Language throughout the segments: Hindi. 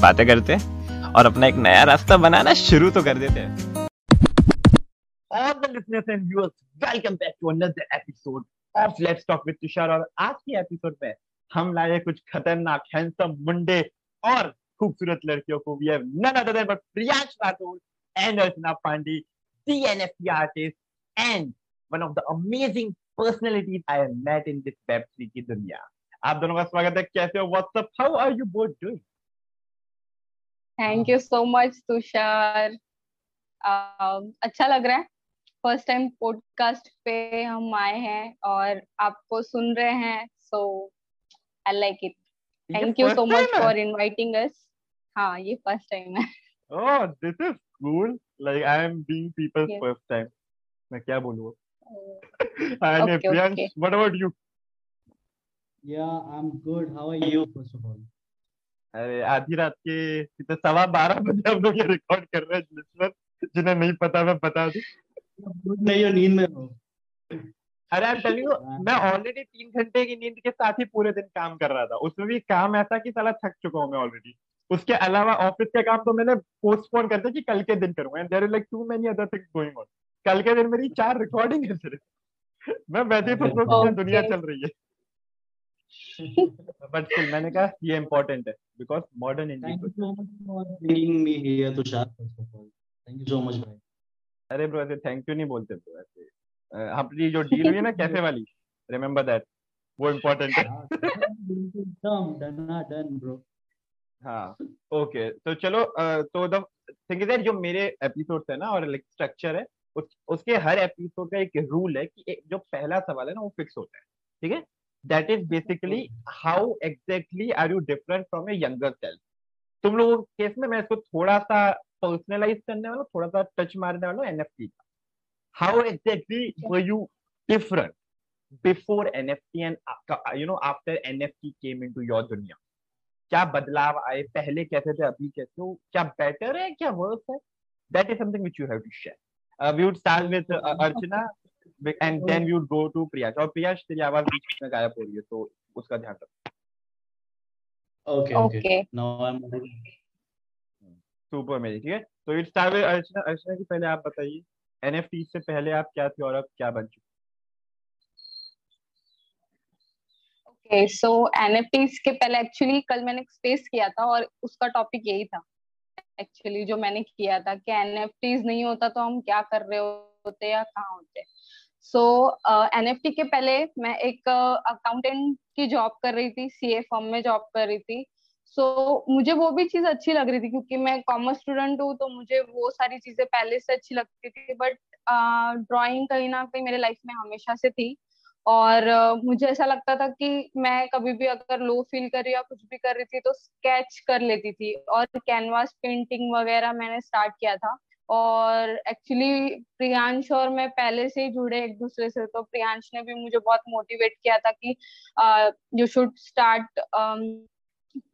बातें करते और अपना एक नया रास्ता बनाना शुरू तो कर देते हम लाए कुछ खतरनाक हैंडसम मुंडे और खूबसूरत लड़कियों को भी have none other Rathore and Archana Pandey the NFT artist and one of the amazing personalities I met in this की दुनिया। आप दोनों का स्वागत है। कैसे हो? What's how are you both doing thank you so much Tushar um, अच्छा लग रहा है फ़र्स्ट टाइम पॉडकास्ट पे हम आए हैं और आपको सुन रहे हैं so I like it thank you so much for inviting us हाँ ये फ़र्स्ट टाइम है Oh, this is cool. Like I am being people's Yes. first time. मैं क्या बोलूँ Priyansh, okay. what about you? Yeah, I'm good. How are you, first of all? अरे आधी रात के कितने सवा बारह बजे हम लोग ये रिकॉर्ड कर रहे हैं लिसनर जिन्हें नहीं पता मैं बता दूँ। नहीं हो नींद में हो। अरे आई टेल यू मैं ऑलरेडी तीन घंटे की नींद के साथ ही पूरे दिन काम कर रहा था। उसमें भी काम ऐसा कि साला थक चुका हूँ मैं ऑलरेडी उसके अलावा ऑफ़िस का काम तो मैंने पोस्टपोन कर दिया कि कल के दिन करूँगा and there is like too many other things going on कल के दिन मेरी चार रिकॉर्डिंग है सिर्फ़। मैं वैसे ही सोच रहा दुनिया चल रही है। बट स्टिल मैंने कहा ये इम्पोर्टेंट है because modern India. Thank you so much, भाई. अरे ब्रो ऐसे थैंक यू नहीं बोलते ब्रो ऐसे। अपनी जो डील हुई है ना कैफ़े वाली रिमेम्बर दैट वो इम्पोर्टेंट है। हाँ, done, हाँ, हाँ ओके तो चलो तो द थिंग इज़ दैट जो मेरे एपिसोड्स है ना और लाइक स्ट्रक्चर है उस, उसके हर एपिसोड का एक रूल है कि एक जो पहला सवाल है ना वो फिक्स होता है ठीक है? That is basically how exactly are you different from a younger self तुम लोगों के केस में मैं इसको थोड़ा सा पर्सनलाइज करने वाला थोड़ा सा टच मारने वाला एनएफटी का। How exactly were you different before NFT and you know after NFT came into your दुनिया? क्या बदलाव आए? पहले कैसे थे? अभी कैसे हो? क्या बेटर है? क्या वर्स है? That is something which you have to share we would start with Archana and then we would go to Priyash और प्रियाश तेरी आवाज़ बीच में गायब हो रही है तो उसका ध्यान रख। Okay, okay. okay. Now I'm ready. Super मेरी ठीक है? तो it start with Archana Archana ji पहले आप बताइए। एनएफटी से पहले आप क्या थे और अब क्या बन चुके ओके सो एनएफटीज के पहले एक्चुअली कल मैंने एक स्पेस किया था और उसका टॉपिक यही था। एक्चुअली जो मैंने किया था कि एनएफटीज नहीं होता तो हम क्या कर रहे होते या कहाँ होते। सो एन एफ़ टी के पहले मैं एक अकाउंटेंट uh, की जॉब कर रही थी सी ए फर्म में जॉब कर रही थी। सो so, मुझे वो भी चीज़ अच्छी लग रही थी क्योंकि मैं कॉमर्स स्टूडेंट हूँ तो मुझे वो सारी चीज़ें पहले से अच्छी लगती थी। बट ड्राइंग कहीं ना कहीं मेरे लाइफ में हमेशा से थी। और अ, मुझे ऐसा लगता था कि मैं कभी भी अगर लो फील कर रही या कुछ भी कर रही थी तो स्केच कर लेती थी। और कैनवास पेंटिंग वगैरह मैंने स्टार्ट किया था। और एक्चुअली प्रियांश और मैं पहले से ही जुड़े एक दूसरे से तो प्रियांश ने भी मुझे बहुत मोटिवेट किया था कि you should start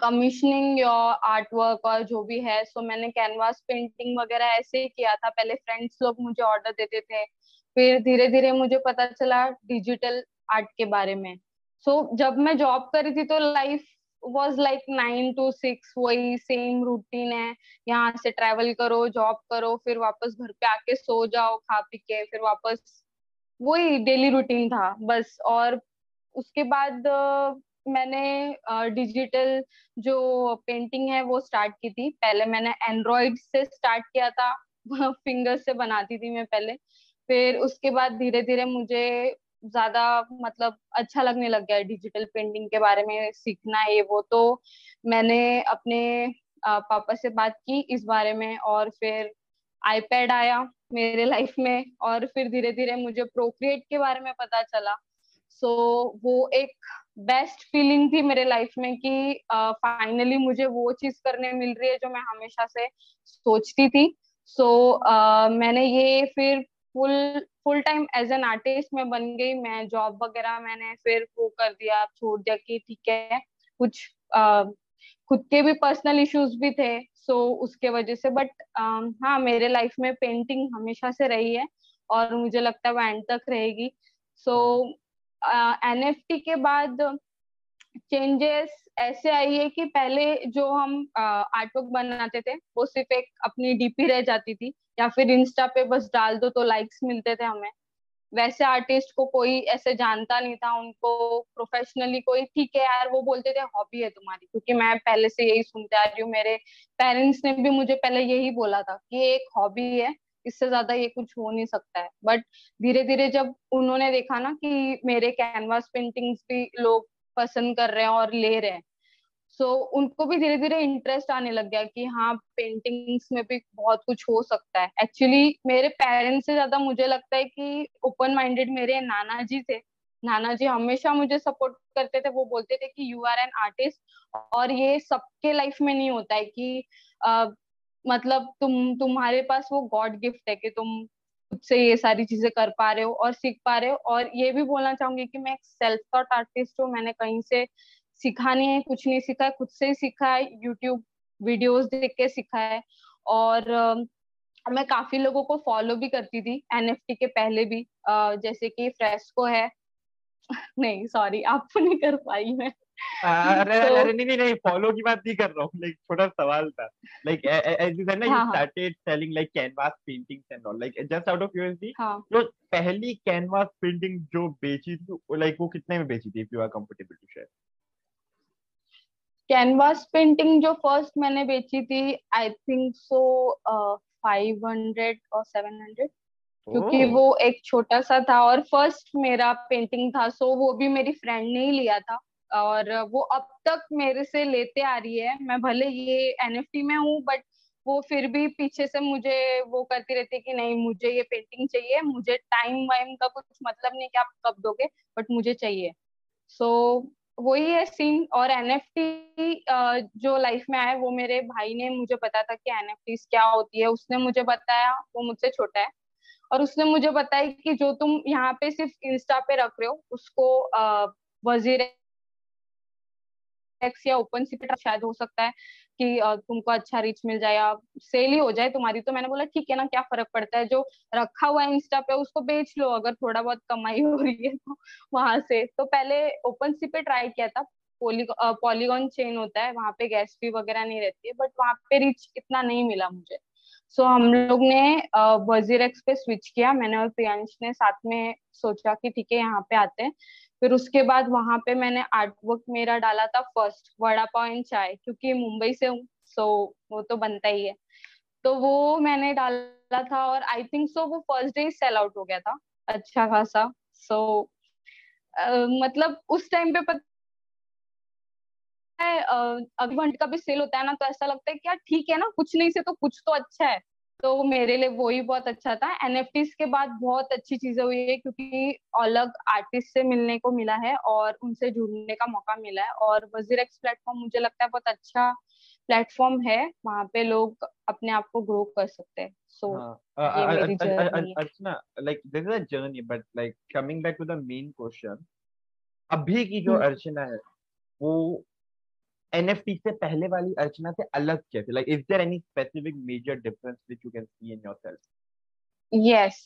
commissioning your art work और जो भी है। सो so, मैंने कैनवास पेंटिंग वगैरह ऐसे ही किया था। पहले फ्रेंड्स लोग मुझे ऑर्डर देते थे। फिर धीरे धीरे मुझे पता चला डिजिटल आर्ट के बारे में। सो so, जब मैं जॉब कर रही थी तो life was like nine to six वही सेम रूटीन है। यहाँ से ट्रेवल करो जॉब करो, फिर वापस घर पे आके सो जाओ, खा पी के, फिर वापस वही डेली रूटीन था, बस। और उसके बाद मैंने डिजिटल जो पेंटिंग है वो स्टार्ट की थी। पहले मैंने एंड्रॉइड से स्टार्ट किया था फिंगर से बनाती थी मैं पहले। फिर उसके बाद धीरे धीरे मुझे ज़्यादा मतलब अच्छा लगने लग गया डिजिटल पेंटिंग के बारे में सीखना ये वो। तो मैंने अपने पापा से बात की इस बारे में और फिर आईपैड आया मेरे लाइफ में और फिर धीरे धीरे मुझे प्रोक्रिएट के बारे में पता चला। सो so, वो एक बेस्ट फीलिंग थी मेरे लाइफ में कि फाइनली uh, मुझे वो चीज़ करने मिल रही है जो मैं हमेशा से सोचती थी। सो so, uh, मैंने ये फिर full full time as an artist में बन गई मैं जॉब वगैरह मैंने फिर वो कर दिया छोड़ दिया कि ठीक है। कुछ uh, खुद के भी पर्सनल इश्यूज़ भी थे सो so, उसके वजह से बट हाँ मेरे लाइफ में पेंटिंग हमेशा से रही है और मुझे लगता है वो एंड तक रहेगी। सो एन एफ़ टी के बाद चेंजेस ऐसे आई है कि पहले जो हम आर्टवर्क बनाते थे, वो सिर्फ़ एक अपनी डीपी रह जाती थी, या फिर इंस्टा पे बस डाल दो तो लाइक्स मिलते थे हमें। वैसे आर्टिस्ट को कोई ऐसे जानता नहीं था, उनको प्रोफेशनली कोई, ठीक है यार, वो बोलते थे हॉबी है तुम्हारी, क्योंकि मैं पहले से यही सुनते आ रही हूँ। मेरे पेरेंट्स ने भी मुझे पहले यही बोला था कि एक हॉबी है, इससे ज़्यादा ये कुछ हो नहीं सकता है। बट धीरे धीरे जब उन्होंने देखा ना कि मेरे कैनवास पेंटिंग्स भी लोग पसंद कर रहे हैं और ले रहे हैं। सो so, उनको भी धीरे धीरे इंटरेस्ट आने लग गया कि हाँ पेंटिंग्स में भी बहुत कुछ हो सकता है। एक्चुअली मेरे पेरेंट्स से ज़्यादा मुझे लगता है कि ओपन माइंडेड मेरे नाना जी थे। नाना जी हमेशा मुझे सपोर्ट करते थे। वो बोलते थे कि यू आर एन आर्टिस्ट और ये सबके लाइफ में नहीं होता है कि आ, मतलब तुम तुम्हारे पास वो गॉड गिफ्ट है कि तुम खुद से ये सारी चीज़ें कर पा रहे हो और सीख पा रहे हो। और ये भी बोलना चाहूँगी कि मैं एक सेल्फ थॉट आर्टिस्ट हूँ मैंने कहीं से सिखा नहीं है कुछ नहीं सीखा है खुद से ही सीखा है यूट्यूब वीडियोस देख के सीखा है। और uh, मैं काफ़ी लोगों को फॉलो भी करती थी एनएफटी के पहले भी uh, जैसे कि फ्रेस्को है। नहीं सॉरी आपको नहीं कर पाई मैं। अरे तो, अरे नहीं नहीं फॉलो की बात नहीं कर रहा हूँ लाइक छोटा सवाल था। लाइक एज यू सेड ना you started selling like canvas paintings and all like just out of curiosity जो पहली कैनवास पेंटिंग जो बेची थी लाइक वो कितने में बेची थी if you are comfortable to share canvas painting जो फ़र्स्ट मैंने बेची थी I think so five hundred और सेवन हंड्रेड क्योंकि वो एक छोटा सा था और फ़र्स्ट मेरा पेंटिंग था सो वो भी मेरी फ्रेंड ने ही लिया था। और वो अब तक मेरे से लेते आ रही है। मैं भले ये एनएफटी में हूँ बट वो फिर भी पीछे से मुझे वो करती रहती है कि नहीं मुझे ये पेंटिंग चाहिए मुझे टाइम वाइम का कुछ मतलब नहीं कि आप कब दोगे बट मुझे चाहिए। सो so, वही है सीन और एनएफटी जो लाइफ में आया वो मेरे भाई ने मुझे पता था कि एनएफटी क्या होती है। उसने मुझे बताया वो मुझसे छोटा है। और उसने मुझे बताया कि जो तुम यहाँ पे सिर्फ़ इंस्टा पे रख रहे हो उसको वज़ीर एक्स या ओपन सी पे शायद हो सकता है कि तुमको अच्छा रीच मिल जाए या सेल ही हो जाए तुम्हारी। तो मैंने बोला, ठीक है ना, क्या फ़र्क पड़ता है? जो रखा हुआ है इंस्टा पे उसको बेच लो, अगर थोड़ा बहुत कमाई हो रही है तो वहाँ से। तो पहले ओपन सी पे ट्राई किया था। पॉलीगॉन चेन होता है, वहाँ पे गैस फ़ी वगैरह नहीं रहती है बट वहाँ पे रीच इतना नहीं मिला मुझे। सो हम लोग ने वज़ीर एक्स पे स्विच किया। मैंने और प्रियांश ने साथ में सोचा कि, ठीक है, यहाँ पे आते हैं। फिर उसके बाद वहाँ पे मैंने आर्ट वर्क मेरा डाला था फ़र्स्ट वड़ा पाव एंड चाय क्योंकि मुंबई से हूँ सो so, वो तो बनता ही है। तो वो मैंने डाला था और आई थिंक सो वो फ़र्स्ट डे सेल आउट हो गया था अच्छा खासा। सो so, uh, मतलब उस टाइम पे पता है अभी घंटे का भी सेल होता है ना तो ऐसा लगता है कि यार ठीक है ना कुछ नहीं से तो कुछ तो अच्छा है। तो मेरे लिए वो ही बहुत अच्छा था। एन के बाद बहुत अच्छी चीज़ें हुई है क्योंकि अलग आर्टिस्ट से मिलने को मिला है और उनसे जुड़ने का मौका मिला है और वज़ीर एक्स प्लेटफॉर्म मुझे लगता है बहुत अच्छा प्लेटफॉर्म है। वहाँ पे लोग अपने आप को ग्रो कर सकते हैं। So Archana like this is a journey but like coming back to the main question अभी की जो हम्म। अर्चना है वो एनएफटी से पहले वाली अर्चना से अलग थी like is there any specific major difference which you can see in yourself yes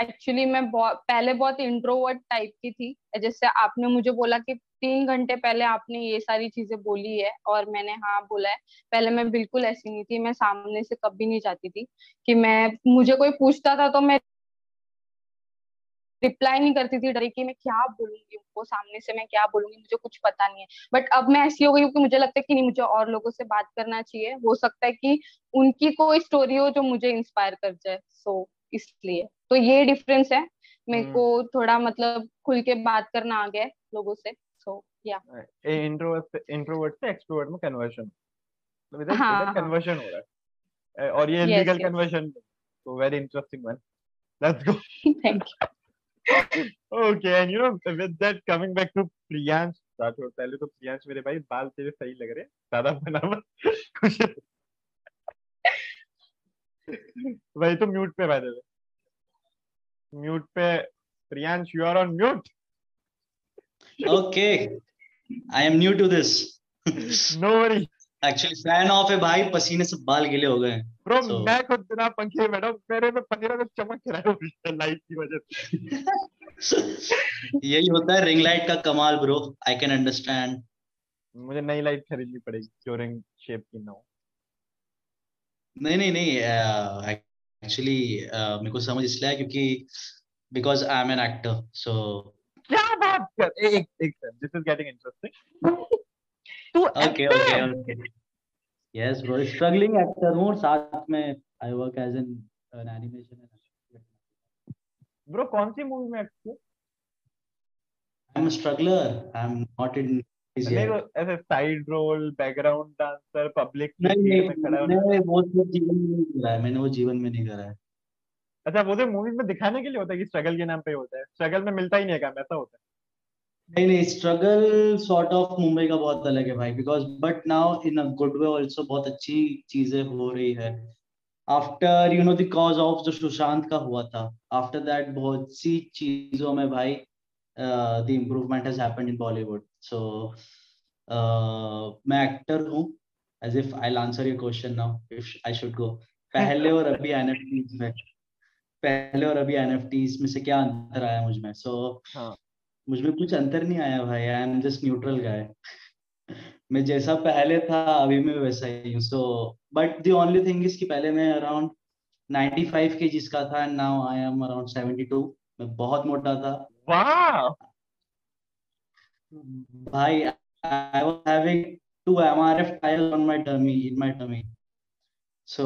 actually मैं बहुत पहले बहुत इंट्रोवर्ट टाइप की थी। जैसे आपने मुझे बोला कि तीन घंटे पहले आपने ये सारी चीज़ें बोली है और मैंने हाँ बोला है। पहले मैं बिल्कुल ऐसी नहीं थी। मैं सामने से कभी नहीं जाती थी कि मैं, मुझे कोई पूछता था तो मैं रिप्लाई नहीं करती थी डरी कि मैं क्या बोलूँगी उनको? सामने से मैं क्या बोलूँगी? मुझे कुछ पता नहीं है। बट अब मैं ऐसी हो गई हूँ कि मुझे लगता है कि नहीं मुझे और लोगों से बात करना चाहिए। हो सकता है कि उनकी कोई स्टोरी हो जो मुझे इंस्पायर कर जाए। सो so, इसलिए। तो ये डिफरेंस है। मेरे हम्म। को थोड़ा मतलब खुल के बात करना आ गया लोगों से। सो या इंट्रोवर्ट इंट्रोवर्ट से एक्सट्रोवर्ट में कन्वर्शन हाँ कन्वर्शन हाँ। हो रहा है। और ये लीगल कन्वर्शन तो very interesting one let's go thank you okay, and you know, with that, coming back to Priyan's start हो पहले तो प्रियांश मेरे भाई बाल तेरे सही लग रहे ज़्यादा बनावट कुछ भाई तो म्यूट पे भाई दे म्यूट पे Priyansh you are on mute okay I am new to this no worry Actually, fan off है भाई पसीने से बाल गीले हो गए ब्रो So- मैं खुद बिना पंखे में बैठा हूँ, मेरे में पंखे में चमक रहा है लाइट की वजह से। यही होता है रिंग लाइट का कमाल ब्रो आई कैन अंडरस्टैंड मुझे नई लाइट खरीदनी पड़ेगी जो रिंग शेप की ना हो नहीं नहीं नहीं एक्चुअली मेरे को समझ इसलिए आया क्योंकि because I am an actor so क्या बात कर एक एक दिस इज़ गेटिंग इंटरेस्टिंग तू okay okay okay yes bro struggling actor हूँ और साथ में I work as an an animation bro कौन सी मूवी में actor I am struggler I am not in नहीं ऐसे side role background dancer public नहीं नहीं मैंने वो सब जीवन में नहीं करा है मैंने वो जीवन में नहीं करा है। अच्छा वो तो मूवीज़ में दिखाने के लिए होता है कि स्ट्रगल के नाम पे होता है। स्ट्रगल में मिलता ही नहीं है काम ऐसा होता है। नहीं नहीं स्ट्रगल सॉर्ट ऑफ़ मुंबई का बहुत अलग है भाई because but now in a good way also बहुत अच्छी चीज़ें हो रही है। After you know the cause of जो सुशांत का हुआ था आफ्टर दैट बहुत सी चीज़ों में भाई the improvement has happened in Bollywood so मैं एक्टर हूँ as if I answer your question now if I should go पहले और अभी एनएफटीज में पहले और अभी एनएफटीज में से क्या अंतर आया मुझमें? सो so, हाँ। मुझमें कुछ अंतर नहीं आया भाई I am just neutral guy मैं जैसा पहले था अभी मैं वैसा ही हूँ so but the only thing is कि पहले मैं अराउंड 95 फाइव के का था and now I am around 72 मैं बहुत मोटा था। वाह भाई I was having two MRF tile on my tummy in my tummy so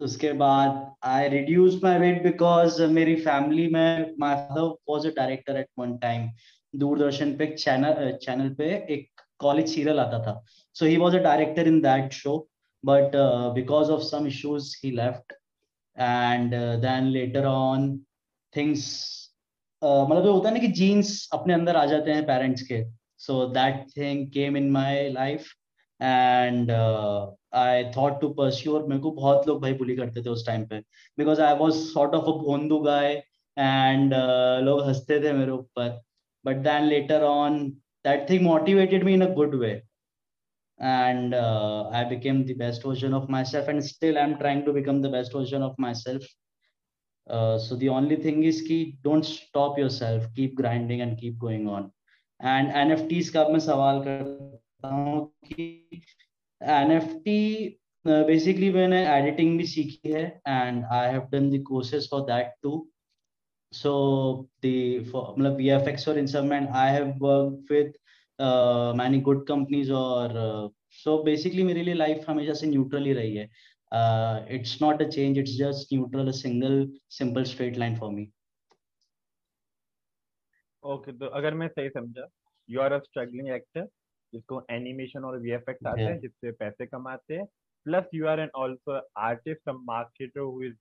उसके बाद I reduce my weight because मेरी फैमिली में my father was a director at one time Doordarshan पे चैनल चैनल पे एक कॉलेज सीरियल आता था. So he was a director in that show but because of some issues he left and then later on things मतलब होता है ना कि जीन्स अपने अंदर आ जाते हैं पेरेंट्स के. So that thing came in my life and I thought to pursue और मेरे को बहुत लोग भाई बुली करते थे उस टाइम पे। Because I was sort of a भोंदू गाय एंड लोग हँसते थे मेरे ऊपर। But then later on that thing motivated me in a good way and I became the best version of myself and still I am trying to become the best version of myself so the only thing is की don't stop yourself keep grinding and keep going on and N F Ts का मैं सवाल करता हूँ एनएफटी बेसिकली मैंने एडिटिंग भी सीखी है and I have done the courses for that too so the मतलब वीएफएक्स और इन सब man I have work with many good companies और सो बेसिकली मेरे लिए लाइफ हमेशा से न्यूट्रल ही रही है. It's not a change it's just neutral a single simple straight line for me okay तो अगर मैं सही समझा you are a struggling actor जिसको एनिमेशन और वीएफएक्स आते हैं. जिससे पैसे कमाते हैं plus you are an also artist marketer who is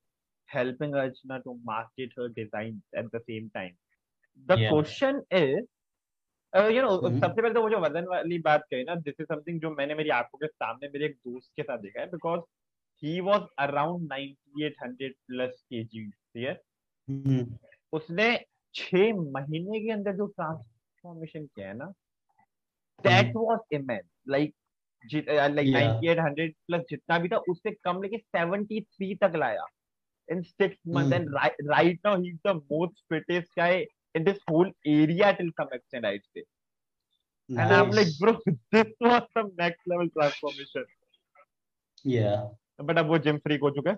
helping Archana to market her designs at the same time. The Yeah. question is, uh, you know, Mhm. सबसे पहले तो वो जो वज़न वाली बात कही ना दिस इज़ समथिंग जो मैंने मेरी आँखों के सामने मेरे एक दोस्त के साथ देखा है because he was around 9800 plus KG ठीक Mhm. उसने छह महीने के अंदर जो ट्रांसफॉर्मेशन किया है ना that was immense like like 9800 plus जितना भी था उससे कम लेके 73 तक लाया। In 6 month and right now he is the most fittest guy in this whole area till some extend I say and I am like bro this was some next level transformation या बट अब वो जिम फ्री हो चुका है।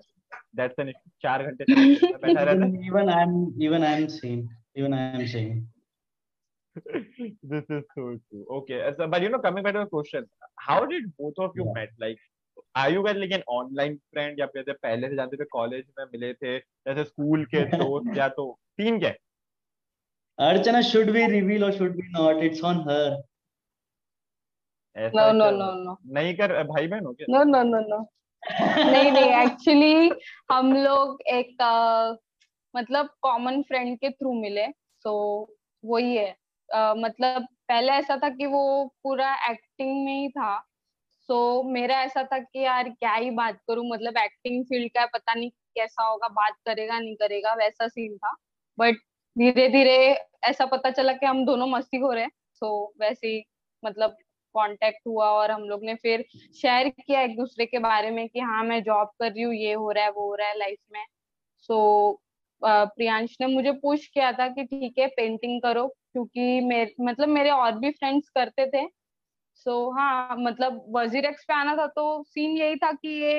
दैट्स एन चार घंटे बैठा रहता even I am even I am same even I am same this is so true okay so, but you know coming back to the question how did both of you Yeah. met like are you guys like an online friend या फिर पहले से जानते थे कॉलेज में मिले थे जैसे स्कूल के दोस्त या तो तीन क्या archana should we reveal or should we not it's on her no क्या- नो नो नहीं कर भाई बहन हो क्या नो नो नो नो नहीं नहीं एक्चुअली हम लोग एक अ, मतलब कॉमन फ्रेंड के थ्रू मिले सो वही है मतलब पहले ऐसा था कि वो पूरा एक्टिंग में ही था। सो so, मेरा ऐसा था कि यार क्या ही बात करूँ मतलब एक्टिंग फ़ील्ड का पता नहीं कैसा होगा बात करेगा नहीं करेगा वैसा सीन था। बट धीरे धीरे ऐसा पता चला कि हम दोनों मस्ती हो रहे हैं। सो so, वैसे ही मतलब कांटेक्ट हुआ और हम लोग ने फिर शेयर किया एक दूसरे के बारे में कि हाँ मैं जॉब कर रही हूँ ये हो रहा है वो हो रहा है लाइफ में। सो so, प्रियांश ने मुझे पुश किया था कि ठीक है पेंटिंग करो क्योंकि मेरे मतलब मेरे और भी फ्रेंड्स करते थे। सो so, हाँ मतलब वज़ीर एक्स पे आना था तो सीन यही था कि ये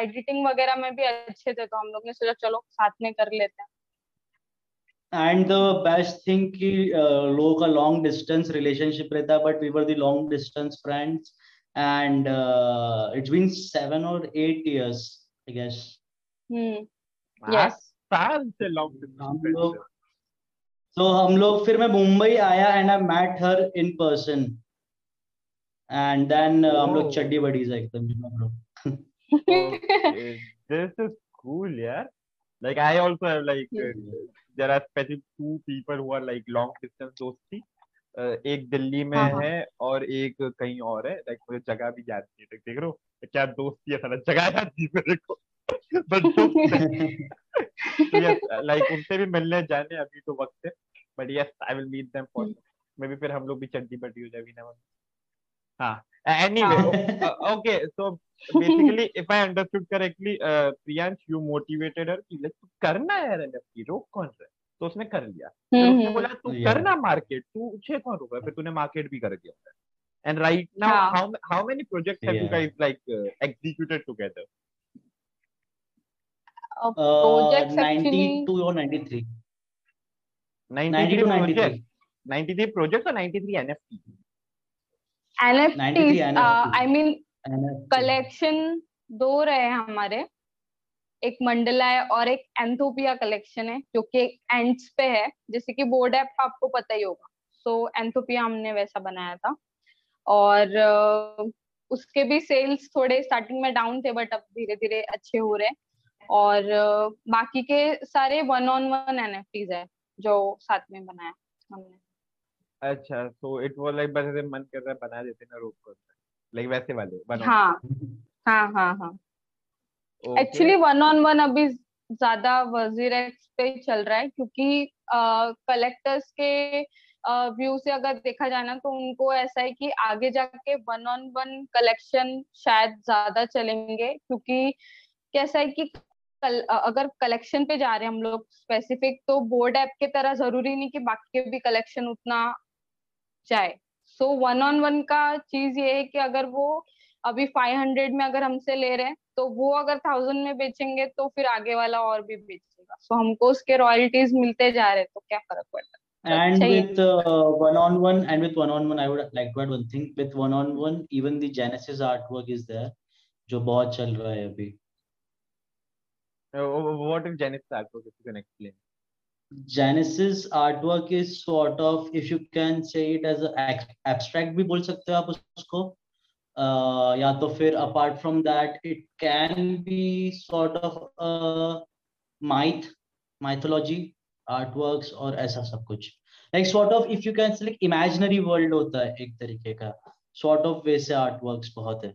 एडिटिंग वगैरह में भी अच्छे थे तो हम लोग ने सोचा चलो साथ में कर लेते हैं। एंड द बेस्ट थिंग कि लोगों का लॉन्ग डिस्टेंस रिलेशनशिप रहता है but we were the long distance friends and it's been seven और eight years I guess hmm yes साल से लॉन्ग डिस्टेंस तो हम लोग फिर मैं मुंबई आया and I met her in person and then हम लोग चड्डी बडीज एकदम हम लोग। This is cool yeah. Like i also have like uh, there are specific two people who are like long distance दोस्ती। Uh, एक दिल्ली में हाँ, है। और एक कहीं और है। लाइक मुझे जगह भी याद नहीं है। देख रहे हो? क्या दोस्ती है? साला जगह याद नहीं मेरे को। लाइक उनसे भी मिलने जाने अभी तो वक्त है। But yes I will meet them for maybe फिर हम लोग भी चड्डी बट यू जब हाँ anyway okay so basically if I understood correctly Priyansh you motivated her की लाइक करना है एन एफ़ रोक कौन सा तो उसने कर लिया। हम्म, उसने हम्म। बोला तू करना मार्केट तू छे कौन फिर तूने मार्केट भी कर दिया and right now how many project have you guys like executed together 92 or 93 92 93 93 projects or 93 nft NFTs I mean collection दो रहे हमारे। एक मंडला है और एक एंथोपिया कलेक्शन है जो कि एंड्स पे है। जैसे कि बोर्ड ऐप आपको पता ही होगा। सो so, एंथोपिया हमने वैसा बनाया था। और uh, उसके भी सेल्स थोड़े स्टार्टिंग में डाउन थे बट अब धीरे धीरे अच्छे हो रहे हैं। और uh, बाकी के सारे वन ऑन वन एनएफटीज है जो साथ में बनाया हमने। अच्छा सो इट वाज लाइक बस मन कर रहा बना देते ना रोक कर लाइक वैसे वाले वन हाँ हाँ हाँ हाँ। एक्चुअली वन ऑन वन अभी ज़्यादा वज़ीर एक्स पे चल रहा है क्योंकि कलेक्टर्स के व्यू से अगर देखा जाए ना तो उनको ऐसा है कि आगे जाके वन ऑन वन कलेक्शन शायद ज़्यादा चलेंगे क्योंकि कैसा है कि कल, अगर कलेक्शन पे जा रहे हैं हम लोग स्पेसिफिक तो बोर्ड ऐप के तरह ज़रूरी नहीं कि बाकी के भी कलेक्शन उतना जाए। सो वन ऑन वन का चीज़ ये है कि अगर वो अभी फाइव हंड्रेड में अगर हमसे ले रहे हैं तो वो अगर थाउज़ेंड में बेचेंगे तो फिर आगे वाला और भी बेचेगा। सो so, हमको उसके रॉयल्टीज मिलते जा रहे तो क्या फ़र्क पड़ता है? And with uh, one on one and with one on one i would like to add one thing. With one on one even the genesis artwork is there जो बहुत चल रहा है अभी। What is genesis artwork if you can explain Genesis artwork is sort of, if you can say it as a abstract भी बोल सकते हो आप उसको uh, या तो फिर apart from that it can be sort of a myth mythology artworks और ऐसा सब कुछ like sort of if you can say like imaginary world होता है एक तरीके का sort of वैसे artworks बहुत है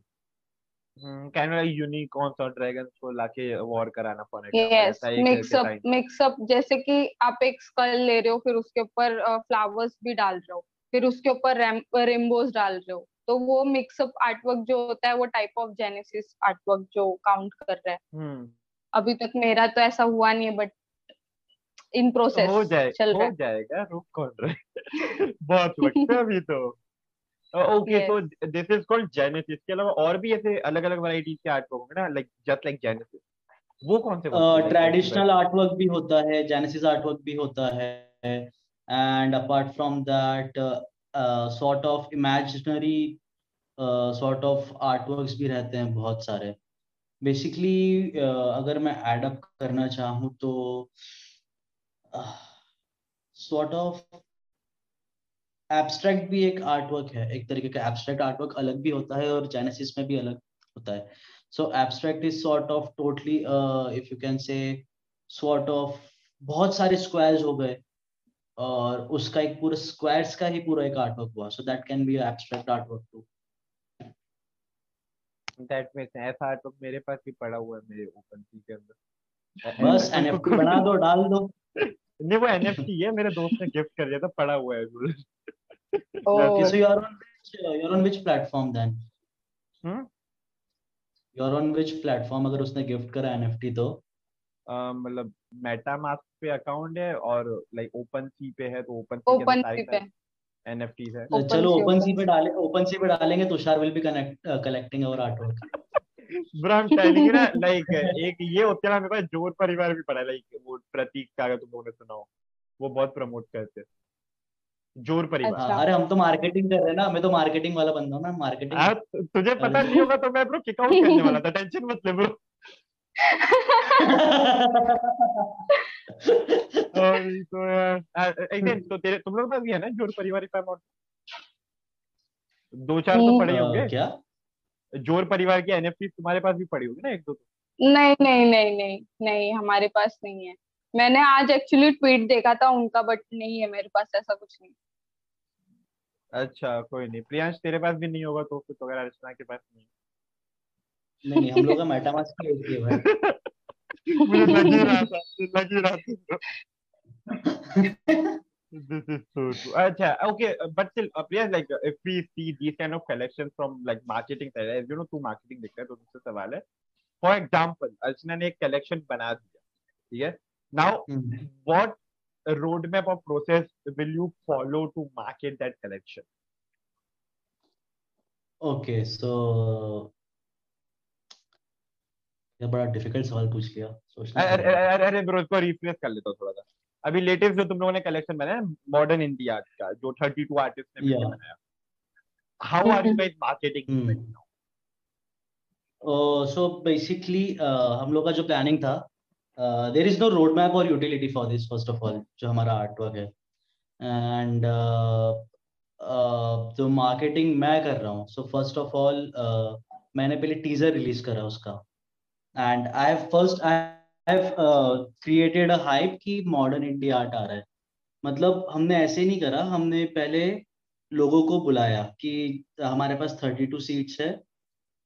कैन यूनिक कौन सा ड्रैगन को लाके वॉर कराना पड़ेगा? Yes mix up mix up जैसे कि आप एक स्कल ले रहे हो फिर उसके ऊपर फ्लावर्स भी डाल रहे हो फिर उसके ऊपर रेनबोज डाल रहे हो तो वो मिक्सअप आर्टवर्क जो होता है वो टाइप ऑफ़ जेनेसिस आर्टवर्क जो काउंट कर रहा है। hmm. अभी तक मेरा तो ऐसा हुआ नहीं है बट इन प्रोसेस हो जाए, चल रहा है। जाएगा रुक कौन रहे बहुत वक्त अभी तो। Okay so this is called genesis के अलावा और भी ऐसे अलग अलग वैरायटीज के आर्ट वर्क होंगे ना लाइक जस्ट लाइक जेनेसिस वो कौन से ट्रेडिशनल आर्ट वर्क भी होता है जेनेसिस आर्ट वर्क भी होता है and apart from that sort of imaginary sort of art works भी रहते हैं बहुत सारे. बेसिकली uh, अगर मैं एड अप करना चाहूँ तो सॉर्ट uh, ऑफ़ एब्स्ट्रैक्ट भी एक आर्टवर्क है। एक तरीके का एब्स्ट्रैक्ट आर्टवर्क अलग भी होता है और जेनेसिस में भी अलग होता है। So abstract is sort of totally if you can say sort of बहुत सारे स्क्वायर्स हो गए और उसका एक पूरा स्क्वायर्स का ही पूरा एक आर्टवर्क हुआ। So that can be abstract artwork too that means ऐसा आर्टवर्क मेरे पास भी पड़ा हुआ है मेरे ओपन सी के अंदर। बस एनएफटी बना दो डाल दो। नहीं वो एनएफटी है मेरे दोस्त ने गिफ्ट कर दिया था पड़ा हुआ है। Okay so you're on which uh, you're on which platform then? Hmm? you're on which platform अगर उसने गिफ्ट करा एनएफटी तो? मतलब मेटामास्क पे अकाउंट है और लाइक ओपन सी पे है तो ओपन सी ओपन सी पे। एनएफटीज है। Open चलो ओपन सी पे डाले ओपन सी पे डालेंगे Tushar will be connect collecting our artwork bro I am telling you ना लाइक एक ये होता है मेरे पास ज़ोर परिवार भी पड़ा है लाइक वो प्रतीक का अगर तुम लोगों ने सुना हो वो बहुत प्रमोट करते हैं। ज़ोर परिवार अच्छा। अरे हम तो मार्केटिंग कर रहे हैं ना मैं तो मार्केटिंग वाला बंदा हूँ ना मार्केटिंग आ, तुझे पता नहीं होगा तो मैं ब्रो किक आउट करने वाला था टेंशन मत ले ब्रो तो यार एक तो तेरे तुम लोग पास भी है ना ज़ोर परिवार का अमाउंट दो चार तो पड़े होंगे। क्या? ज़ोर परिवार की एनएफटी तुम्हारे पास भी पड़ी होगी ना एक दो तो? नहीं नहीं नहीं नहीं नहीं हमारे पास नहीं है। मैंने आज एक्चुअली ट्वीट देखा था उनका बट नहीं है मेरे पास ऐसा कुछ नहीं। अच्छा कोई नहीं। प्रियांश तेरे पास भी नहीं होगा तो फिर तो अगर अर्चना के पास नहीं। नहीं नहीं हम लोग का मेटामास्क का एक है। भाई मुझे लग ही रहा था लग ही रहा था। This is so true acha okay but still uh, Priya, like uh, if we see these kind of collections from like marketing side as you know तू marketing देखता है तो मुझसे सवाल है। For example अर्चना ने एक collection बना दिया ठीक है? Now, mm. what roadmap or process will you follow to market that collection? Okay, so ये बड़ा डिफ़िकल्ट सवाल पूछ लिया अरे अरे अरे ब्रो इसको रिफ्रेश कर लेता हूँ थोड़ा सा अभी लेटेस्ट जो तुम लोगों ने कलेक्शन बनाया मॉडर्न इंडिया का जो 32 आर्टिस्ट ने. बनाया how are you guys marketing so basically हम लोग का जो प्लानिंग था there is no road map और utility for this first of all जो हमारा आर्ट वर्क है। एंड uh, uh, जो मार्केटिंग मैं कर रहा हूँ सो फ़र्स्ट ऑफ़ ऑल मैंने पहले टीजर रिलीज़ करा उसका। And I have first I have created a hype कि मॉडर्न इंडिया आर्ट आ रहा है। मतलब हमने ऐसे नहीं करा हमने पहले लोगों को बुलाया कि हमारे पास थर्टी टू सीट्स है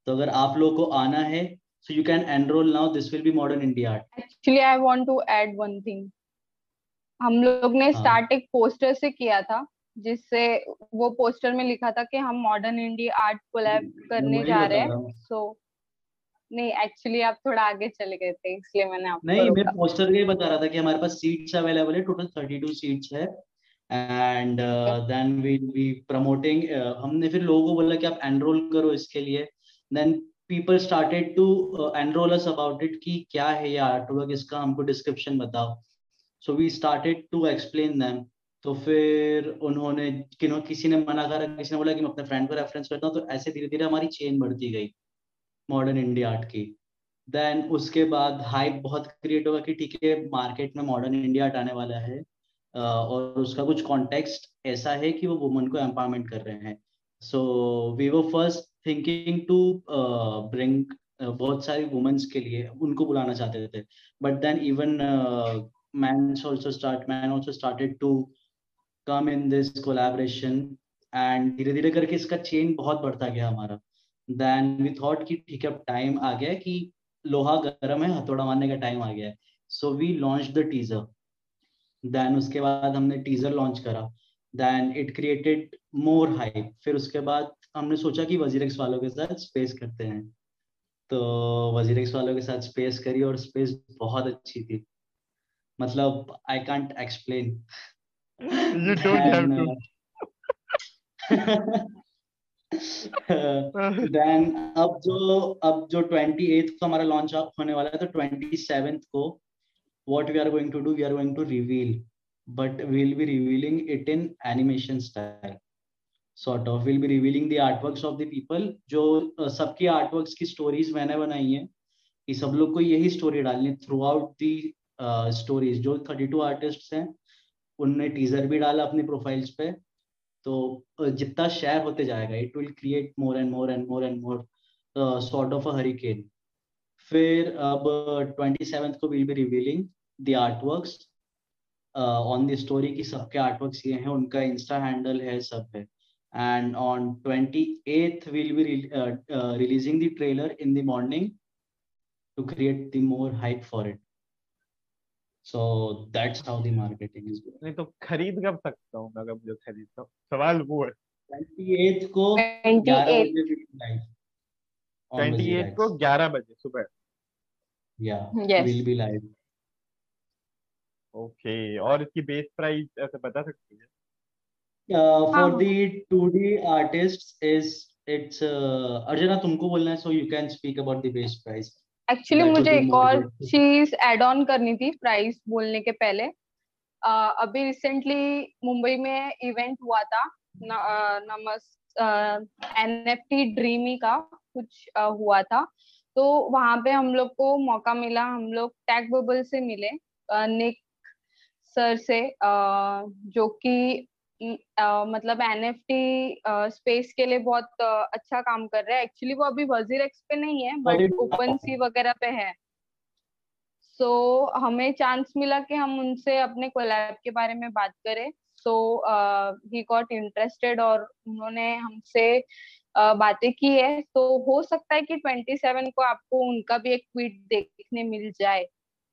तो अगर आप लोगों को आना है So you can enroll now. This will be modern India art. Actually, I want to add one thing. हम लोग ने स्टार्ट एक पोस्टर से किया था जिससे वो पोस्टर में लिखा था कि हम मॉडर्न इंडिया आर्ट कोलैब करने जा रहे हैं। सो नहीं एक्चुअली आप थोड़ा आगे चले गए थे इसलिए मैंने आपको नहीं मैं पोस्टर के बता रहा था कि हमारे पास सीट्स अवेलेबल है टोटल 32 सीट्स है। And then we be promoting हमने फिर लोगों को बोला कि आप एनरोल करो इसके लिए। Then people started to enrol us about it कि क्या है ये आर्टवर्क इसका हमको डिस्क्रिप्शन बताओ। So we started to explain them तो फिर उन्होंने किनो किसी ने मना करा, किसी ने बोला कि मैं अपने फ्रेंड को रेफरेंस करता हूँ तो ऐसे धीरे धीरे हमारी चेन बढ़ती गई मॉडर्न इंडिया आर्ट की। देन उसके बाद हाइप बहुत क्रिएट होगा कि ठीक है मार्केट में मॉडर्न इंडिया आर्ट आने वाला है। और उसका कुछ कॉन्टेक्स्ट ऐसा है कि वो वुमन को एम्पावरमेंट कर रहे हैं। सो वी वो फ़र्स्ट थिंकिंग टू ब्रिंग बहुत सारी वुमेन्स के लिए उनको बुलाना चाहते थे। But then even man also start man also started to come in this collaboration and धीरे धीरे करके इसका चेन बहुत बढ़ता गया हमारा। देन वी थॉट कि ठीक है टाइम आ गया कि लोहा गर्म है, हथौड़ा मारने का टाइम आ गया है। So we launch the teaser then उसके बाद हमने टीजर लॉन्च करा। Then it created more hype फिर उसके बाद हमने सोचा कि वज़ीर वालों के साथ स्पेस करते हैं। तो वज़ीर वालों के साथ स्पेस करी और स्पेस बहुत अच्छी थी। मतलब आई कांट एक्सप्लेन देन अब जो अब जो ट्वेंटी एथ को हमारा लॉन्च होने वाला है तो ट्वेंटी सेवेंथ को what we are going to do we are going to reveal. But we'll be revealing it in animation style. Sort of will be revealing the artworks of the people जो uh, सबकी artworks की stories मैंने बनाई हैं कि सब लोग को यही story डालनी थ्रू आउट दी स्टोरीज जो 32 आर्टिस्ट हैं उनने टीजर भी डाला अपनी प्रोफाइल्स पे तो जितना शेयर होते जाएगा it will create more and more and more and more sort of a hurricane फिर अब ट्वेंटी सेवेंथ को will be revealing the artworks on the story की सबके आर्टवर्क्स ये हैं उनका इंस्टा हैंडल है सब है। and on 28th we'll be re uh, uh, releasing the trailer in the morning to create the more hype for it so that's how the marketing is going नहीं तो खरीद कब सकता हूँ मैं अगर मुझे खरीदता हूँ सवाल वो है 28th को 28th 11 बजे live on 28 Vizirax. को 11 बजे सुबह yeah Yes. we'll be live okay और इसकी बेस प्राइस ऐसे बता सकते हैं Uh, for हाँ। the 2D artists is it's uh, तुमको बोलना है so you can speak about the base price. Actually That मुझे एक और चीज़ ऐड ऑन करनी थी प्राइस बोलने के पहले। Uh, अभी रिसेंटली मुंबई में इवेंट हुआ था uh, नमस एनएफटी ड्रीमी का कुछ uh, हुआ था। तो वहाँ पे हम लोग को मौका मिला हम लोग टैग बबल से मिले निक सर से uh, जो कि uh, मतलब टी स्पेस के लिए बहुत uh, अच्छा काम कर रहे हैं। एक्चुअली वो अभी वज़ीर एक्स पे नहीं है बट ओपन सी वगैरह पे है। सो हमें चांस मिला कि हम उनसे अपने कोलैब के बारे में बात करें। सो ही गॉट इंटरेस्टेड और उन्होंने हमसे uh, बातें की है। तो हो सकता है कि 27 को आपको उनका भी एक ट्वीट देखने मिल जाए।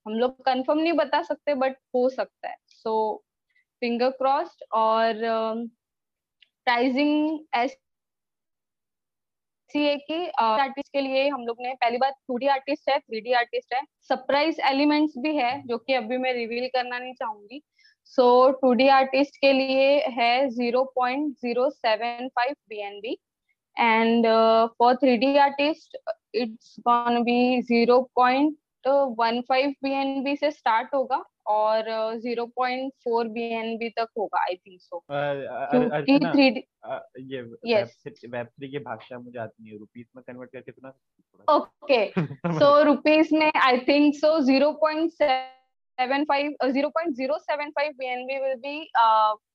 हम लोग कंफर्म नहीं बता सकते बट हो सकता है। सो फिंगर क्रॉस्ड और प्राइसिंग ऐसी है कि आर्टिस्ट के लिए हम लोग ने पहली बात टू डी आर्टिस्ट है थ्री डी आर्टिस्ट है। सरप्राइज़ एलिमेंट्स भी है, जो कि अभी मैं रिवील करना नहीं चाहूँगी। सो टू डी आर्टिस्ट के लिए है zero point zero seven five B N B and for three D artist it's gonna be zero point one five B N B से स्टार्ट होगा। और zero point four B N B तक होगा आई थिंक सो क्योंकि थ्री ये Yes. वेब थ्री की भाषा मुझे आती नहीं है रुपीस में कन्वर्ट करके सुना थोड़ा ओके सो रुपीस में I think so zero point seven five zero point zero seven five B N B will be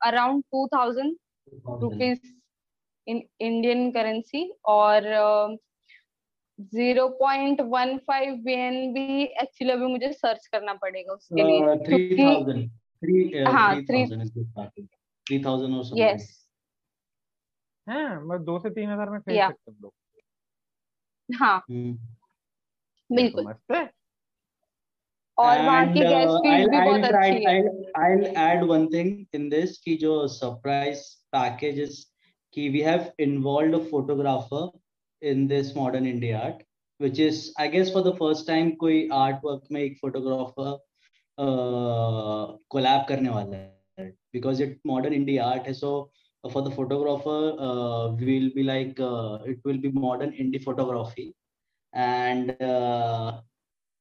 around two thousand rupees in Indian currency और zero point one five B N B actually अभी मुझे सर्च करना पड़ेगा उसके लिए क्योंकि हाँ थ्री यस हाँ, मतलब दो से तीन हज़ार में खरीद yeah. सकते लोग। हाँ। बिल्कुल। Photographer in this modern India art which is I guess for the first time कोई artwork में एक photographer uh, collab करने वाला है because it modern India art है so for the photographer uh, will be like uh, it will be modern indie photography and uh,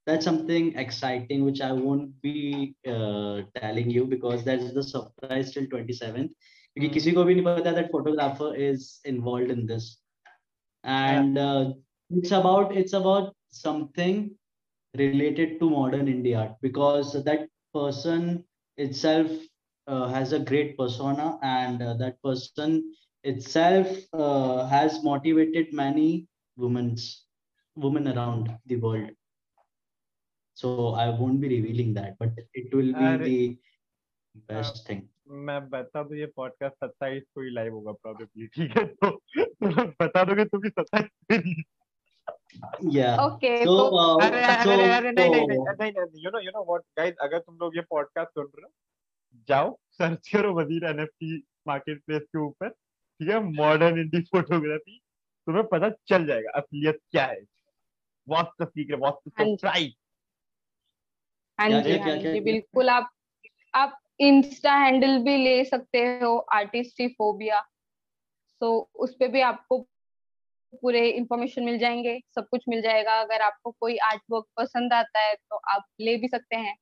that's something exciting which I won't be uh, telling you because that's the surprise till 27th. क्योंकि किसी को भी नहीं पता that photographer is involved in this, and uh, it's about it's about something related to modern India art because that person itself uh, has a great persona and uh, that person itself uh, has motivated many women's women around the world. So i won't be revealing that but it will be the best thing मैं बता दूँ ये पॉडकास्ट सत्ताईस को ही लाइव होगा प्रोबेबली ठीक है? तो तो बता दोगे तुम सत्ताईस yeah. So तो uh, अरे so अरे अरे नहीं नहीं नहीं नहीं नहीं you know you know what guys अगर तुम लोग ये पॉडकास्ट सुन रहे हो जाओ सर्च करो वज़ीर एनएफटी मार्केट प्लेस के ऊपर ठीक है? मॉडर्न इंडी फोटोग्राफी तुम्हें पता चल जाएगा असलियत क्या है। What's the secret what's the हाँ सरप्राइज़ हाँ जी हाँ जी बिल्कुल आप आप इंस्टा हैंडल भी ले सकते हो आर्टिस्टी फोबिया। तो उस पे भी आपको पूरे इंफॉर्मेशन मिल जाएँगे सब कुछ मिल जाएगा। अगर आपको कोई आर्ट वर्क पसंद आता है तो आप ले भी सकते हैं।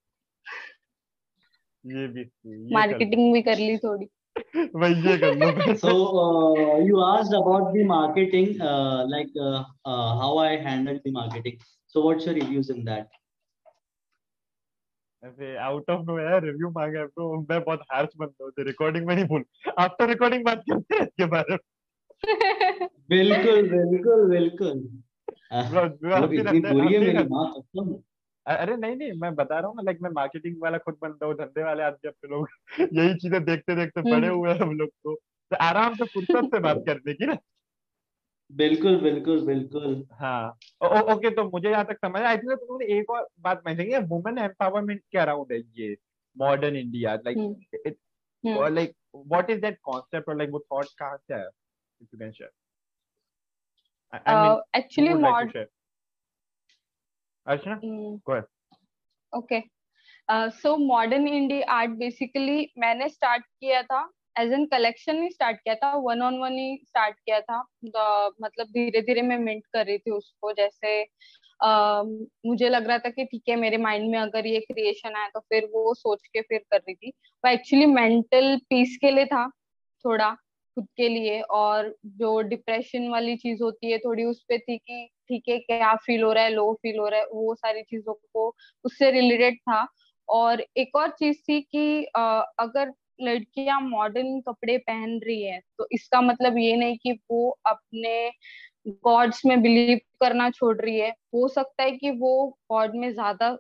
ये भी ये कर मार्केटिंग भी कर ली थोड़ी। वही ये कर लो। So uh, you asked about the marketing uh, like uh, uh, how i handled the marketing. So what's your reviews in that? ऐसे आउट ऑफ़ नो यार रिव्यू मांगा ब्रो मैं बहुत हार्श बंदा हूँ रिकॉर्डिंग में नहीं बोल आफ्टर रिकॉर्डिंग बात करते हैं इसके बारे में। बिल्कुल बिल्कुल बिल्कुल। है अरे नहीं नहीं मैं बता रहा हूँ ना लाइक मैं मार्केटिंग वाला खुद बनता हूँ धंधे वाले आदमी अपने लोग। यही चीज़ें देखते देखते बड़े हम्म। हुए हैं हम लोग को तो आराम से फुर्सत से बात करने की ना। बिल्कुल बिल्कुल बिल्कुल। हाँ ओ, ओके तो मुझे यहाँ तक समझ आई थिंक तुमने एक और बात मेंशन की वुमेन एम्पावरमेंट के अराउंड है ये? Modern India like it. और like what is that concept और लाइक वो थॉट कहाँ से आया? If you can share actually to Archana? Go ahead. Okay so modern India art basically मैंने स्टार्ट किया था एज एन कलेक्शन ही स्टार्ट किया था वन ऑन वन ही स्टार्ट किया था। मतलब धीरे धीरे मैं मिंट कर रही थी उसको जैसे uh, मुझे लग रहा था कि ठीक है मेरे माइंड में अगर ये क्रिएशन आया तो फिर वो सोच के फिर कर रही थी। वो एक्चुअली मेंटल पीस के लिए था थोड़ा खुद के लिए। और जो डिप्रेशन वाली चीज़ होती है थोड़ी उस पर थी कि ठीक है क्या फील हो रहा है लो फील हो रहा है वो सारी चीज़ों को उससे रिलेटेड था। और एक और चीज़ थी कि अगर लड़कियाँ मॉडर्न कपड़े पहन रही है तो इसका मतलब ये नहीं कि वो अपने गॉड्स में बिलीव करना छोड़ रही है। हो सकता है कि वो गॉड में ज़्यादा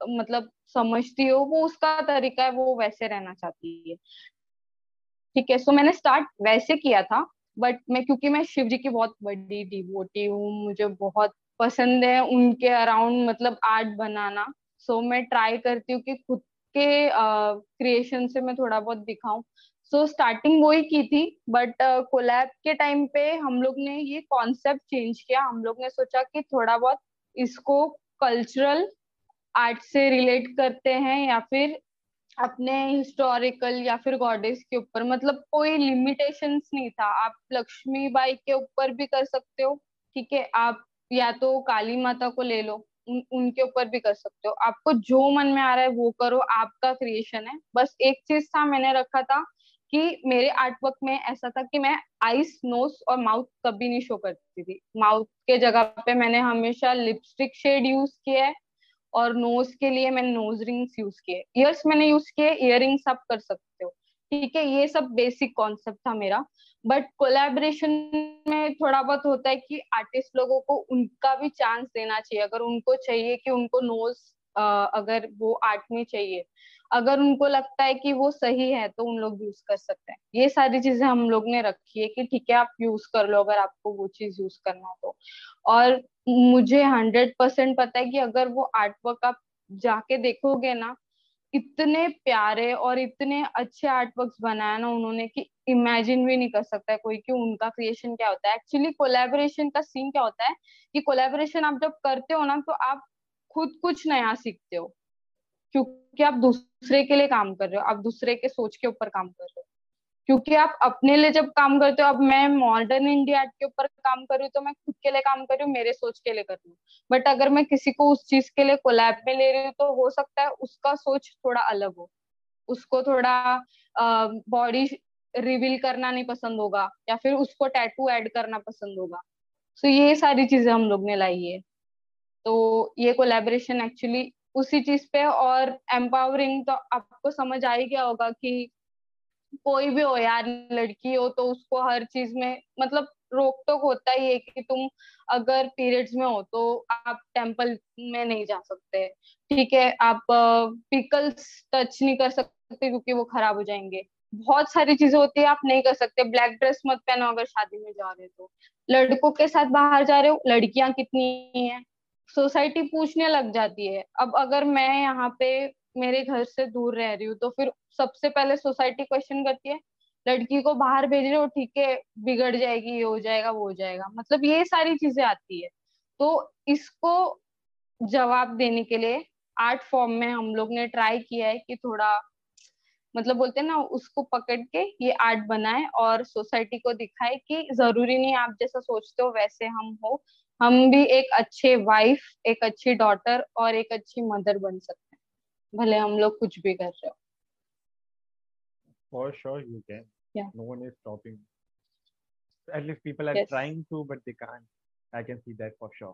मतलब समझती हो वो उसका तरीका है वो वैसे रहना चाहती है। ठीक है सो मैंने स्टार्ट वैसे किया था बट मैं क्योंकि मैं शिव जी की बहुत बड़ी डिवोटी हूँ मुझे बहुत पसंद है उनके अराउंड मतलब आर्ट बनाना। सो so, मैं ट्राई करती हूँ कि खुद के क्रिएशन से मैं थोड़ा बहुत दिखाऊँ। सो स्टार्टिंग वो ही की थी बट कोलैब के टाइम पे हम लोग ने ये कॉन्सेप्ट चेंज किया। हम लोग ने सोचा कि थोड़ा बहुत इसको कल्चरल आर्ट से रिलेट करते हैं या फिर अपने हिस्टोरिकल या फिर गॉडेस के ऊपर। मतलब कोई लिमिटेशंस नहीं था। आप लक्ष्मी बाई के ऊपर भी कर सकते हो। ठीक है, आप या तो काली माता को ले लो उन, उनके ऊपर भी कर सकते हो। आपको जो मन में आ रहा है वो करो आपका क्रिएशन है। बस एक चीज़ था मैंने रखा था कि मेरे आर्टवर्क में ऐसा था कि मैं आईज नोज़ और माउथ कभी नहीं शो करती थी। माउथ के जगह पे मैंने हमेशा लिपस्टिक शेड यूज़ किया है और नोज़ के लिए मैंने नोज़ रिंग्स यूज़ किए। ईयर्स मैंने यूज़ किए इयर आप कर सकते ठीक है, ये सब बेसिक कॉन्सेप्ट था मेरा। बट कोलैबोरेशन में थोड़ा बहुत होता है कि आर्टिस्ट लोगों को उनका भी चांस देना चाहिए। अगर उनको चाहिए कि उनको नोज़ अगर वो आर्ट में चाहिए। अगर उनको लगता है कि वो सही है तो उन लोग यूज़ कर सकते हैं। ये सारी चीज़ें हम लोग ने रखी है कि ठीक है, आप यूज़ कर लो अगर आपको वो चीज़ यूज़ करना तो। और मुझे हंड्रेड परसेंट पता है कि अगर वो आर्ट वर्क आप जाके देखोगे ना इतने प्यारे और इतने अच्छे आर्ट वर्क बनाया ना उन्होंने कि इमेजिन भी नहीं कर सकता है कोई कि उनका क्रिएशन क्या होता है। एक्चुअली कोलेबोरेशन का सीन क्या होता है कि कोलेबोरेशन आप जब करते हो ना तो आप खुद कुछ नया सीखते हो। क्योंकि आप दूसरे के लिए काम कर रहे हो, आप दूसरे के सोच के ऊपर काम कर रहे हो। क्योंकि आप अपने लिए जब काम करते हो अब मैं मॉडर्न इंडिया के ऊपर काम कर रही हूँ तो मैं खुद के लिए काम कर रही हूँ मेरे सोच के लिए कर रही हूँ। बट अगर मैं किसी को उस चीज़ के लिए कोलैब में ले रही हूँ तो हो सकता है उसका सोच थोड़ा अलग हो। उसको थोड़ा बॉडी रिवील करना नहीं पसंद होगा या फिर उसको टैटू ऐड करना पसंद होगा। सो so, ये सारी चीज़ें हम लोग ने लाई है। तो ये कोलेबोरेशन एक्चुअली उसी चीज़ पे और एम्पावरिंग तो आपको समझ आ ही गया होगा कि कोई भी हो यार, लड़की हो तो उसको हर चीज़ में मतलब रोक टोक होता ही है कि तुम अगर पीरियड्स में हो तो आप टेंपल में नहीं जा सकते। ठीक है, आप पिकल्स टच नहीं कर सकते क्योंकि वो खराब हो जाएँगे। बहुत सारी चीज़ें होती है, आप नहीं कर सकते। ब्लैक ड्रेस मत पहनो अगर शादी में जा रहे हो तो। लड़कों के साथ बाहर जा रहे हो, लड़कियाँ कितनी है? सोसाइटी पूछने लग जाती है। अब अगर मैं यहाँ पे मेरे घर से दूर रह रही हूँ तो फिर सबसे पहले सोसाइटी क्वेश्चन करती है, लड़की को बाहर भेज रहे हो ठीक है, बिगड़ जाएगी, ये हो जाएगा, वो हो जाएगा मतलब ये सारी चीज़ें आती है। तो इसको जवाब देने के लिए आर्ट फॉर्म में हम लोग ने ट्राई किया है कि थोड़ा मतलब बोलते हैं ना, उसको पकड़ के ये आर्ट बनाए और सोसाइटी को दिखाए कि ज़रूरी नहीं आप जैसा सोचते हो वैसे हम हो, हम भी एक अच्छे वाइफ एक अच्छी डॉटर और एक अच्छी मदर बन सकते भले हम लोग कुछ भी कर रहे हो For sure you can. Yeah. No one is stopping. At least people are Yes. trying to, but they can't. I can see that for sure.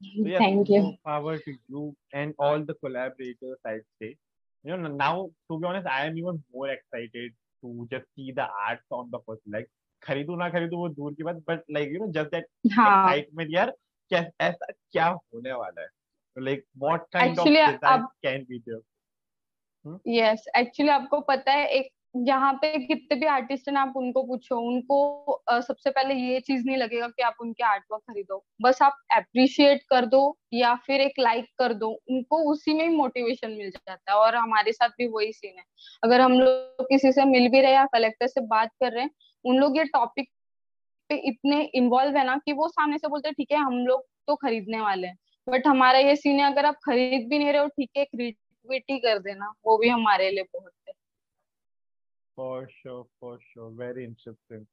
So yes, Thank you. power to you and all the collaborators, I'd say. You know, now to be honest, I am even more excited to just see the art on the first like खरीदू ना खरीदू वो दूर की बात but like you know just that हाँ एक्साइटमेंट यार क्या ऐसा क्या होने वाला है like what kind Actually, of design अब- can be there yes actually आपको पता है एक यहाँ पे कितने भी आर्टिस्ट हैं आप उनको पूछो उनको अ, सबसे पहले ये चीज़ नहीं लगेगा कि आप उनके आर्ट वर्क खरीदो। बस आप अप्रिशिएट कर दो या फिर एक लाइक कर दो उनको उसी में ही मोटिवेशन मिल जाता है और हमारे साथ भी वही सीन है। अगर हम लोग किसी से मिल भी रहे या कलेक्टर से बात कर रहे हैं उन लोग ये टॉपिक पे इतने इन्वॉल्व है ना कि वो सामने से बोलते हैं ठीक है हम लोग तो खरीदने वाले हैं। बट हमारा ये सीन है अगर आप खरीद भी नहीं रहे हो ठीक है रिट्वीट ही कर देना वो भी हमारे लिए बहुत है। Sure very interesting.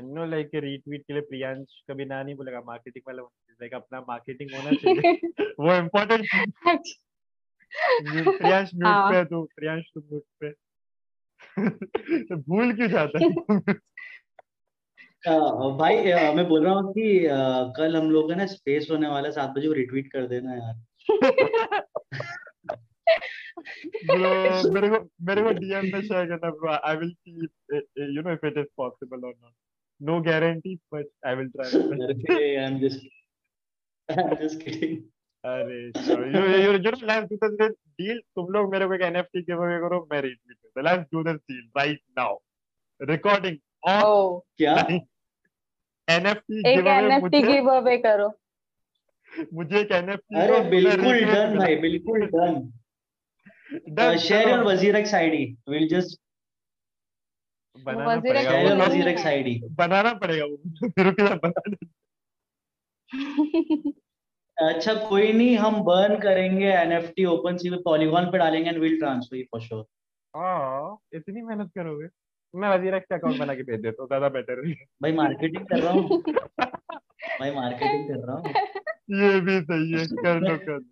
And no like retweet के लिए प्रियांश कभी ना नहीं बोलेगा मार्केटिंग वाला लाइक अपना मार्केटिंग होना चाहिए। वो इम्पोर्टेंट प्रियांश म्यूट हाँ। पे तू प्रियांश तू म्यूट पे। भूल क्यों जाता है? भाई अ, मैं बोल रहा हूँ कि अ, कल हम लोग का ना स्पेस होने वाला है सात बजे रिट्वीट कर देना यार। मेरे को मेरे को डीएम में शेयर करना bro I will see you know if it is possible और not no guarantee but I will try I am just I am just kidding अरे you you you know let's do this deal तुम लोग मेरे को एक एनएफटी गिव अवे करो मैं रीट्वीट करता let's do this deal right now recording oh. क्या? एनएफटी एक गिव एनएफटी गिव अवे करो। मुझे एक एनएफटी अरे बिल्कुल डन भाई बिल्कुल done share your WazirX ID will just बनाना पड़ेगा वो। नहीं वज़ीर। एक्स आईडी बनाना पड़ेगा वो। फिर उसके बनाना अच्छा कोई नहीं हम बर्न करेंगे एनएफटी ओपन सी में पॉलीगॉन पे डालेंगे and will transfer for sure हाँ इतनी मेहनत करोगे? मैं वज़ीर एक्स अकाउंट बना के भेज देता हूँ ज़्यादा बेटर है। भाई मार्केटिंग कर रहा हूँ। भाई मार्केटिंग कर रहा हूँ। ये भी सही है कर दो कर दो।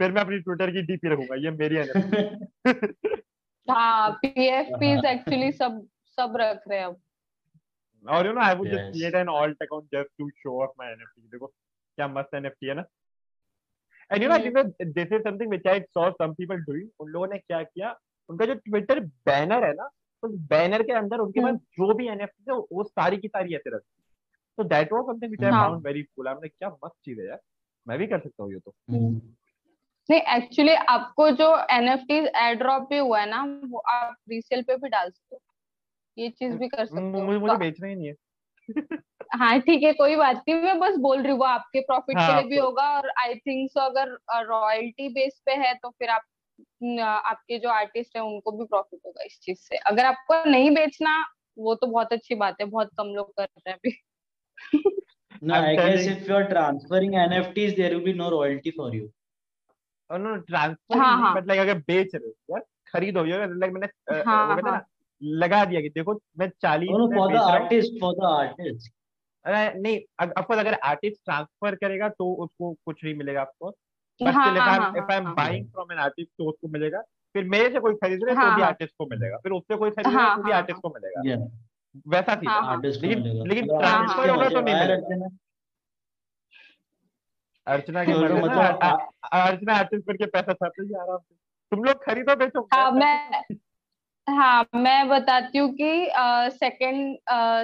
फिर मैं अपनी ट्विटर की डीपी रखूँगा ये मेरी है हाँ पीएफपीज एक्चुअली सब सब रख रहे हैं अब। और you know I would just create an alt account just to show off my NFT देखो क्या मस्त एनएफटी है ना। And you know I think this is something which I saw some people doing उन लोगों ने क्या किया उनका जो ट्विटर बैनर है ना उस बैनर के अंदर उनके पास जो भी एनएफटी है वो सारी की सारी ऐसे रखती तो that was something which I. Found very cool हमने क्या मस्त चीज़ है यार। मैं भी कर सकता हूँ ये तो। नहीं एक्चुअली आपको जो एनएफटीज एड ड्रॉप भी हुआ है ना वो आप रीसेल पे भी डाल सकते हो। ये चीज़ भी कर सकते हो। मुझे बेचना ही नहीं है। हाँ ठीक है कोई बात नहीं। मैं बस बोल रही हूँ आपके प्रॉफिट हाँ, के लिए भी तो- होगा और आई थिंक सो अगर रॉयल्टी बेस पे है तो फिर आप आपके जो आर्टिस्ट है उनको भी प्रॉफिट होगा इस चीज़ से अगर आपको नहीं बेचना वो तो बहुत अच्छी बात है बहुत कम लोग कर रहे हैं अभी No, I guess if you're transferring NFTs, there will be no royalty for you. और नो ट्रांसफ़र हाँ, नहीं हाँ। बट लाइक अगर बेच रहे हो यार खरीदो यार लाइक मैंने अ, अ, हाँ, कहते हैं लगा दिया कि देखो मैं 40 No, no, for the artist, for the artist. अरे नहीं अगर आर्टिस्ट ट्रांसफ़र करेगा तो उसको कुछ नहीं मिलेगा आपको हाँ, हाँ, I if I am buying from an artist तो उसको मिलेगा। फिर मेरे से कोई खरीद रहे तो भी। आर्टिस्ट को मिलेगा। फिर उससे कोई खरीद रहा तो भी आर्टिस्ट को मिलेगा। वैसा सीन। artist को लेकिन लेकिन ट्रांसफ़र होगा तो नहीं मिलेगा। अर्चना, के तो मतलब अर्चना आर्टिस्ट करके पैसा छापते ही आराम से। तुम लोग खरीदो बेचो। हाँ मैं हाँ मैं बताती हूँ कि सेकंड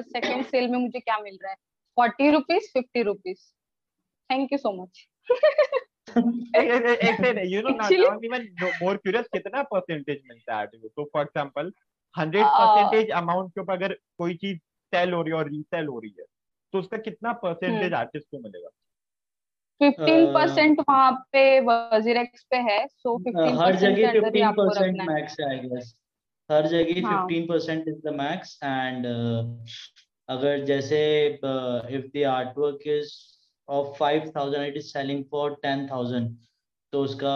सेकंड सेल में मुझे क्या मिल रहा है? Forty rupees fifty rupees thank you so much you know Actually- now I'm even more curious कितना परसेंटेज मिलता है आर्टिस्ट तो for example 100 Uh, percentage amount के ऊपर अगर कोई चीज़ सेल हो रही है और रीसेल हो रही है तो उसका कितना परसेंटेज हम्म। आर्टिस्ट को मिलेगा फिफ्टीन परसेंट वहाँ पे वजीरेक्स पे है सो फिफ्टीन हर जगह फिफ्टीन परसेंट मैक्स है आई गेस हर जगह। Fifteen percent is the max and अगर जैसे if the artwork is thousand it is selling for ten thousand तो उसका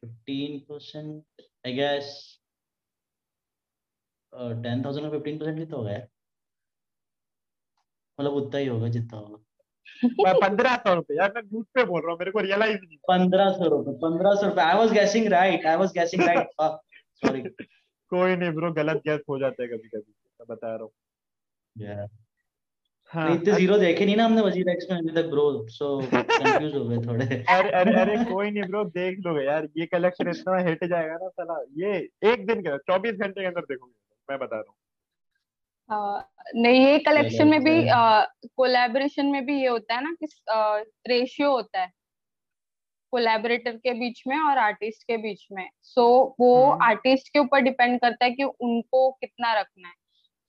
fifteen percent I guess ten thousand का फिफ्टीन परसेंट कितना होगा यार? मतलब उतना ही होगा जितना होगा। पंद्रह सौ रुपए यार मैं झूठ पे बोल रहा हूँ मेरे को रियलाइज़ नहीं पंद्रह सौ रुपए पंद्रह सौ रुपए I was guessing right I was guessing right sorry कोई नहीं ब्रो गलत गैस हो जाता है कभी कभी मैं बता रहा हूँ। हाँ नहीं इतने ज़ीरो देखे नहीं ना हमने वज़ीर एक्स में अभी तक ब्रो सो कंफ्यूज हो गए थोड़े। अरे अरे अरे कोई नहीं ब्रो देख लोगे यार ये कलेक्शन इतना हिट जाएगा ना साला ये एक दिन के चौबीस घंटे के अंदर देखोगे मैं बता रहा हूँ। नहीं ये कलेक्शन में भी कोलैबोरेशन में भी ये होता है ना कि रेशियो होता है। कोलैबोरेटर के बीच में और आर्टिस्ट के बीच में। सो so, वो हम्म। आर्टिस्ट के ऊपर डिपेंड करता है कि उनको कितना रखना है।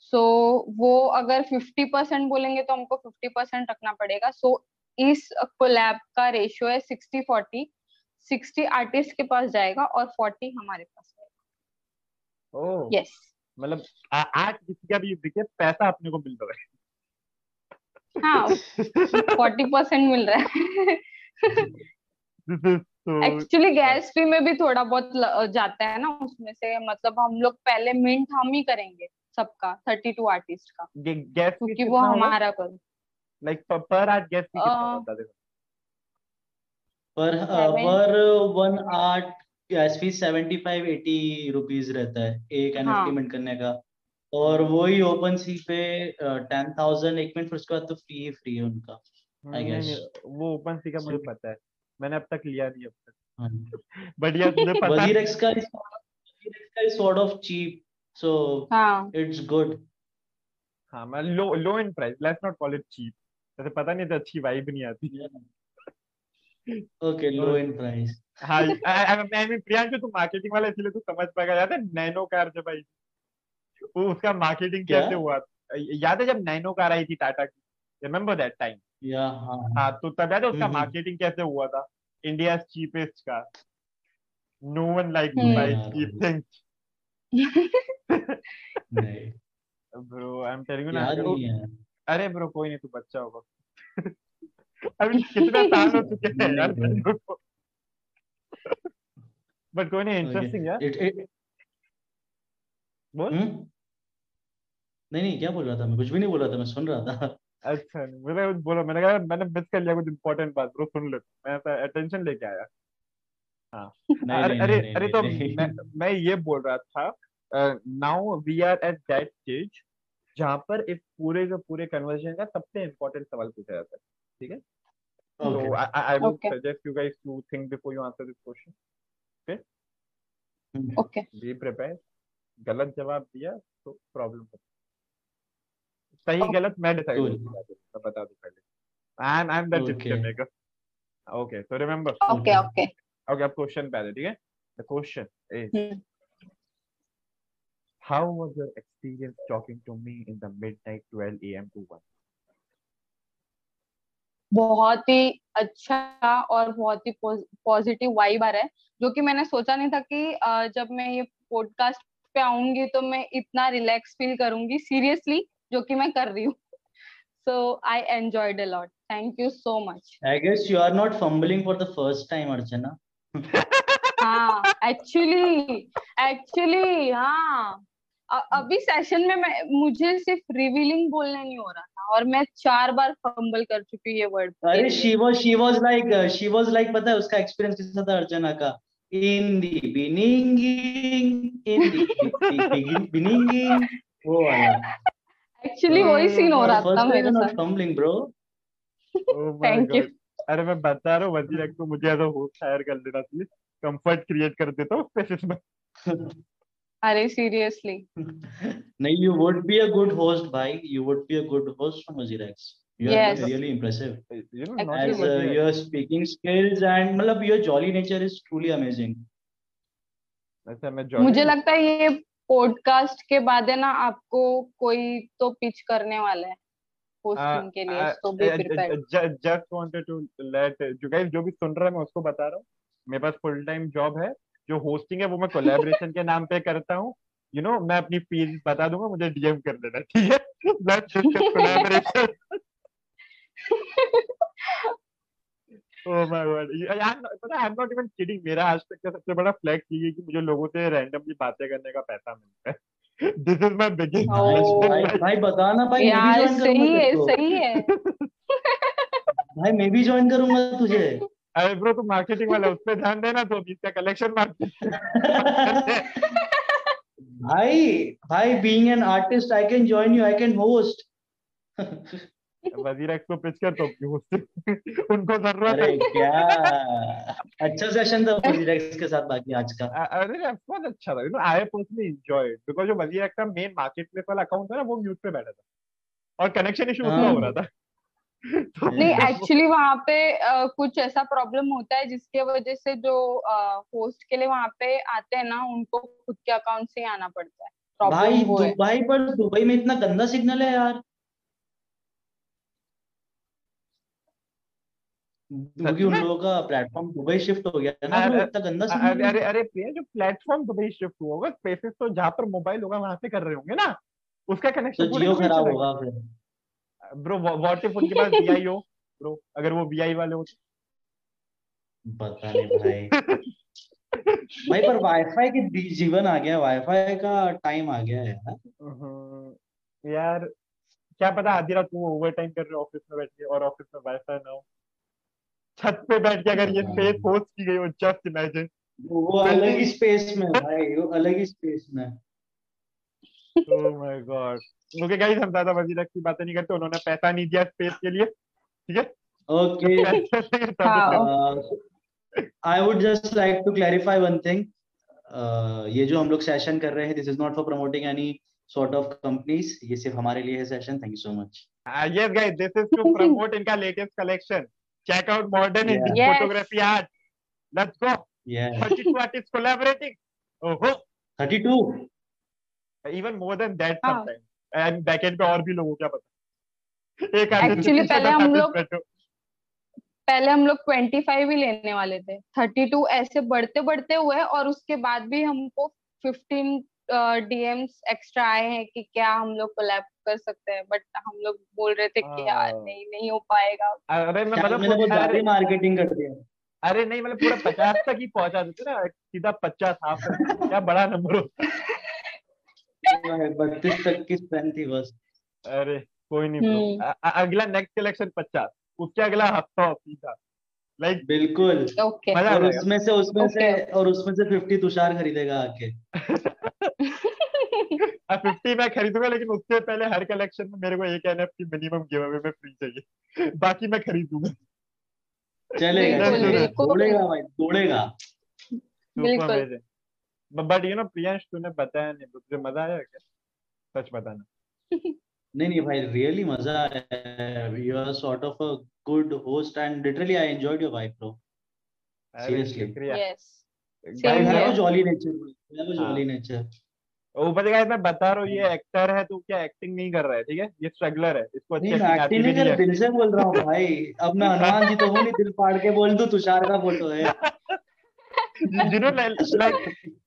सो so, वो अगर फिफ्टी परसेंट बोलेंगे तो हमको फिफ्टी परसेंट रखना पड़ेगा। सो so, इस कोलैब का रेशियो है सिक्सटी फोर्टी सिक्सटी आर्टिस्ट के पास जाएगा और फोर्टी हमारे पास जाएगा। यस मतलब किसी का भी दिखे पैसा अपने को मिल रहा है। हाँ फोर्टी परसेंट मिल रहा है। एक्चुअली गैस फ़ी में भी थोड़ा बहुत जाता है ना उसमें से मतलब हम लोग पहले मिंट हम ही करेंगे। सबका थर्टी टू आर्टिस्ट का गैस क्योंकि वो हमारा कर। लाइक पर आज गैस फ़ी कितना होता देखो। पर पर one art as fee seventy five eighty rupees रहता है एक हाँ। एनएफटी मिंट करने का। और वही ओपन सी पे टेन थाउज़ेंड एक मिनट फिर उसके बाद तो फ्री ही फ्री है उनका guess. नहीं, वो ओपन सी का मुझे पता है। मैंने अब तक लिया नहीं अब तक। हाँ। बट यार तुझे पता है। वजीरेक्स का वजीरेक्स का is sort of cheap. So हाँ। इट्स गुड हाँ मैं low low in price let's not call it cheap जैसे पता नहीं तो अच्छी वाइब नहीं आती। ओके लो इन प्राइस हाँ आई मीन प्रियांशु तू मार्केटिंग वाला इसलिए तू समझ पाएगा। याद है नैनो कार जब आई वो उसका मार्केटिंग कैसे हुआ? याद है जब नैनो कार आई थी टाटा की? रिमेम्बर दैट टाइम हाँ। हाँ तो तब याद है उसका। मार्केटिंग कैसे हुआ था? India cheapest car no one like यार, चीप थिंग्स नहीं। Bro I am telling you ना है। अरे ब्रो कोई नहीं तू बच्चा होगा। अभी कितने साल हो चुके हैं यार। बट कोई नहीं इंटरेस्टिंग यार। बोल। हम्म? नहीं नहीं क्या बोल रहा था मैं? कुछ भी नहीं बोल रहा था मैं सुन रहा था। अच्छा मैंने कुछ बोला मैंने कहा मैंने मिस कर लिया कुछ इंपॉर्टेंट बात ब्रो सुन ले। मैं ऐसा अटेंशन लेके आया। नहीं अरे अरे अरे तो मैं मैं ये बोल रहा था now we are at that stage जहाँ पर इस पूरे के पूरे कन्वर्सेशन का सबसे इम्पोर्टेंट सवाल पूछा जाता है ठीक है Okay. So I, I I would Okay. suggest you guys to think before you answer this question. Hmm, okay Be prepared. गलत जवाब दिया तो प्रॉब्लम सही Okay. गलत मैं डिसाइड. मैं बता दूँ पहले I am I am the decision maker okay तो रिमेंबर ओके ओके ओके अब क्वेश्चन पहले ठीक है the question is how was your experience talking to me in the midnight 12 am to 1 बहुत ही अच्छा और बहुत ही पॉजिटिव वाइब आ रहा है जो कि मैंने सोचा नहीं था कि जब मैं ये पॉडकास्ट पे आऊँगी तो मैं इतना रिलैक्स फील करूँगी सीरियसली जो कि मैं कर रही हूँ। So I enjoyed a lot thank you so much I guess you are not fumbling for the first time, Archana. हाँ एक्चुअली एक्चुअली हाँ। अभी सेशन में मैं मुझे सिर्फ़ रिवीलिंग बोलने नहीं हो रहा था और मैं चार बार फंबल कर चुकी हूँ ये वर्ड अरे she was she was like uh, she was like पता है उसका एक्सपीरियंस कैसा था अर्चना का? The beginning in the begin- beginning वो वाला। एक्चुअली वही सीन हो रहा था मेरे साथ। bro Oh my Thank you. God. अरे मैं बता रहा हूँ वज़ीर को मुझे ऐसा होस्ट हायर कर देना चाहिए। कंफर्ट क्रिएट कर देता हूँ में। अरे सीरियसली नहीं you would be a good host भाई. You would be a good host from WazirX you are really impressive as your speaking skills and मतलब your jolly nature is truly amazing मुझे लगता है ये पॉडकास्ट के बाद है ना आपको कोई तो पिच करने वाला है जस्ट वॉन्टेड टू लेट जो जो भी सुन रहा है मैं उसको बता रहा हूँ। मेरे पास फुल टाइम जॉब है। जो होस्टिंग है वो मैं कोलैबोरेशन के नाम पे करता हूँ। यू नो मैं अपनी फ़ीस बता दूँगा मुझे डीएम कर देना ठीक है? Let's discuss collaboration oh my god पता I am not even kidding मेरा आज तक का सबसे बड़ा फ्लैक्स ये है कि मुझे लोगों से रैंडमली बातें करने का पैसा मिलता है। This is my biggest Oh. भाई भाई बता ना भाई यार सही है सही है। भाई मैं भी ज्वाइन करूँगा तुझे। अरे ब्रो तू मार्केटिंग वाला उस पे ध्यान देना तो इसका कलेक्शन मार्केट भाई भाई being an artist I can join you I can host Wazir को पिच कर तो उससे उनको ज़रूरत है। क्या? अच्छा सेशन था के साथ बाकी आज का। अरे यार बहुत अच्छा था। You know I personally enjoyed because जो वज़ीर का मेन मार्केट प्लेस वाला अकाउंट था ना वो म्यूट पे बैठा था। और कनेक्शन इशू उसका हाँ। रहा था। नहीं एक्चुअली वहाँ पे अ, कुछ ऐसा प्रॉब्लम होता है जिसके वजह से जो होस्ट के लिए वहाँ पे आते हैं ना उनको खुद के अकाउंट से आना पड़ता है। भाई दुबई पर दुबई में इतना गंदा सिग्नल है यार। क्योंकि उन लोगों का प्लेटफॉर्म दुबई शिफ्ट हो गया है ना अरे- तो इतना गंदा अरे सिग्नल अरे अरे प्रिया जो प्लेटफॉर्म दुबई शिफ्ट हुआ होगा स्पेसेस तो जहाँ पर मोबाइल होगा वहाँ से कर रहे होंगे ना। उसका तो कनेक्शन जियो खराब होगा फिर। ब्रो व्हाट इफ़ उनके पास वीआई हो? ब्रो अगर वो वीआई वाले हो तो। पता नहीं भाई। भाई पर वाईफाई के जीवन आ गया। वाईफाई का टाइम आ गया है यार हम्म, क्या पता आधी रात वो ओवर टाइम कर रहे हो ऑफ़िस में बैठ के और ऑफ़िस में वाईफाई ना हो। छत पे बैठ के अगर ये स्पेस होस्ट की गई हो जस्ट इमेजिन वो अलग ही स्पेस में भाई वो अलग ही स्पेस में है। Oh my god okay guys हम ज़्यादा वजीरक की बातें नहीं करते उन्होंने पैसा नहीं दिया स्पेस के लिए ठीक है? Okay I would just like to clarify one thing ये जो हम लोग सेशन कर रहे हैं this is not for promoting any sort of companies ये सिर्फ़ हमारे लिए है session thank you so much yes, guys, this is to promote इनका latest collection. Check out modern Yeah. Indian Yes. photography art. Let's go. ये 32 artists collaborating. Oh, 32 even more than that हाँ. sometimes. And backend पे और भी लोगों क्या पता. एक पीछे पहले हम लोग- पहले हम लोग 25 ही लेने वाले थे 32 ऐसे बढ़ते बढ़ते हुए और उसके बाद भी हमको 15 डीएम्स एक्स्ट्रा आए हैं कि क्या हम लोग कोलैब कर सकते हैं बट हम लोग बोल रहे थे कि यार हाँ। नहीं नहीं हो पाएगा अरे मैं मतलब ज़्यादा मार्केटिंग कर दिया अरे नहीं मतलब पूरा पचास तक ही पहुँचा देते ना सीधा पचास हाफ़ क्या बड़ा नंबर होता बत्तीस तक की स्ट्रेंथ थी बस। अरे कोई नहीं हम्म। अगला नेक्स्ट कलेक्शन पचास। उसके अगला हफ़्ता सीधा। लाइक बिल्कुल। ओके मज़ा और उसमें से उसमें से और उसमें से 50 तुषार खरीदेगा आके। फिफ्टी मैं खरीदूँगा लेकिन उससे पहले हर कलेक्शन में मेरे को एक एनएफटी मिनिमम गिव अवे में फ्री चाहिए। बाकी मैं खरीदूँगा। चलेगा चलेगा। तोड़ेगा भाई तोड़ेगा। बिल्कुल। बट यू नो प्रियांश तूने बताया नहीं तुझे मज़ा आया क्या? सच बताना। नहीं नहीं भाई रियली मज़ा आया। You are sort of a good host and literally I enjoyed your vibe bro. शुक्रिया। Yes a jolly nature I have. Jolly nature ऊपर गाइस मैं बता रहा हूँ ये एक्टर है तो क्या एक्टिंग नहीं कर रहा है ठीक है? ये स्ट्रगलर है इसको अच्छी नहीं आती नहीं नहीं कर है। दिल से बोल रहा हूँ भाई। अब मैं हनुमान जी तो हूँ नहीं दिल फाड़ के बोल दूँ तुषार का फ़ोटो है। You know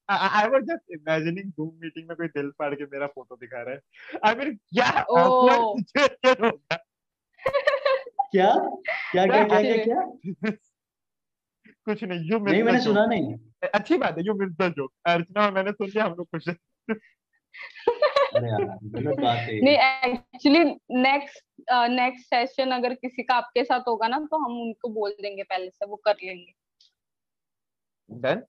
I was just imagining Zoom meeting में कोई दिल फाड़ के मेरा फ़ोटो दिखा रहा है। I mean क्या Oh. होगा क्या? क्या क्या क्या क्या क्या? कुछ नहीं यू नहीं मैंने सुना नहीं। अच्छी बात है you miss the joke Archana और मैंने सुन लिया हम लोग खुश नहीं एक्चुअली नेक्स्ट नेक्स्ट सेशन अगर किसी का आपके साथ होगा ना तो हम उनको बोल देंगे पहले से वो कर लेंगे। डन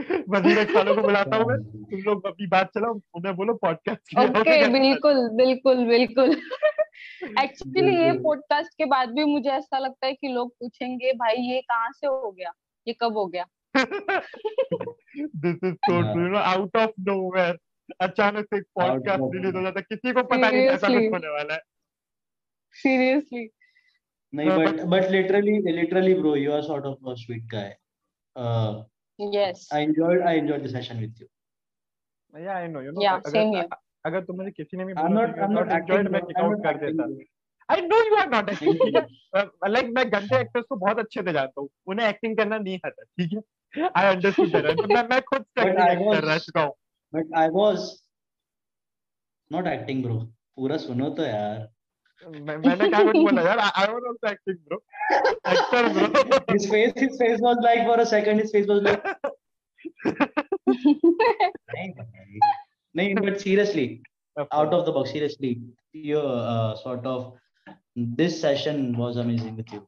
वज़ीर सालों को बुलाता हूँ मैं। तुम लोग अपनी बात चलाओ उन्हें बोलो पॉडकास्ट ओके बिल्कुल बिल्कुल बिल्कुल। एक्चुअली ये पॉडकास्ट के बाद भी मुझे ऐसा लगता है कि लोग पूछेंगे भाई ये कहाँ से हो गया? ये कब हो गया? This is so true no out of nowhere अचानक से एक पॉडकास्ट रिलीज़ हो जाता है। किसी को पता नहीं ऐसा कुछ होने वाला है। सीरियसली नहीं हाँ, but but literally literally bro you are sort of a sweet guy yes I enjoyed I enjoyed the session with you yeah I know you know Yeah, same here. अगर तुम मुझे किसी ने भी कि आई एम नॉट enjoyed, मैं kick out कर देता I know you are not acting ठीक है लाइक मैं गंदे एक्टर्स को बहुत अच्छे से जानता हूँ। उन्हें एक्टिंग करना नहीं आता ठीक है? आई अंडरस्टूड दैट मैं मैं खुद से एक्टिंग कर रहा चुका हूँ। But I was not acting bro पूरा सुनो तो यार। मैंने क्या कुछ बोला यार I was also acting bro actor bro his face his face was like for a second his face was like नहीं but seriously out of the box seriously your uh, sort of this session was amazing with you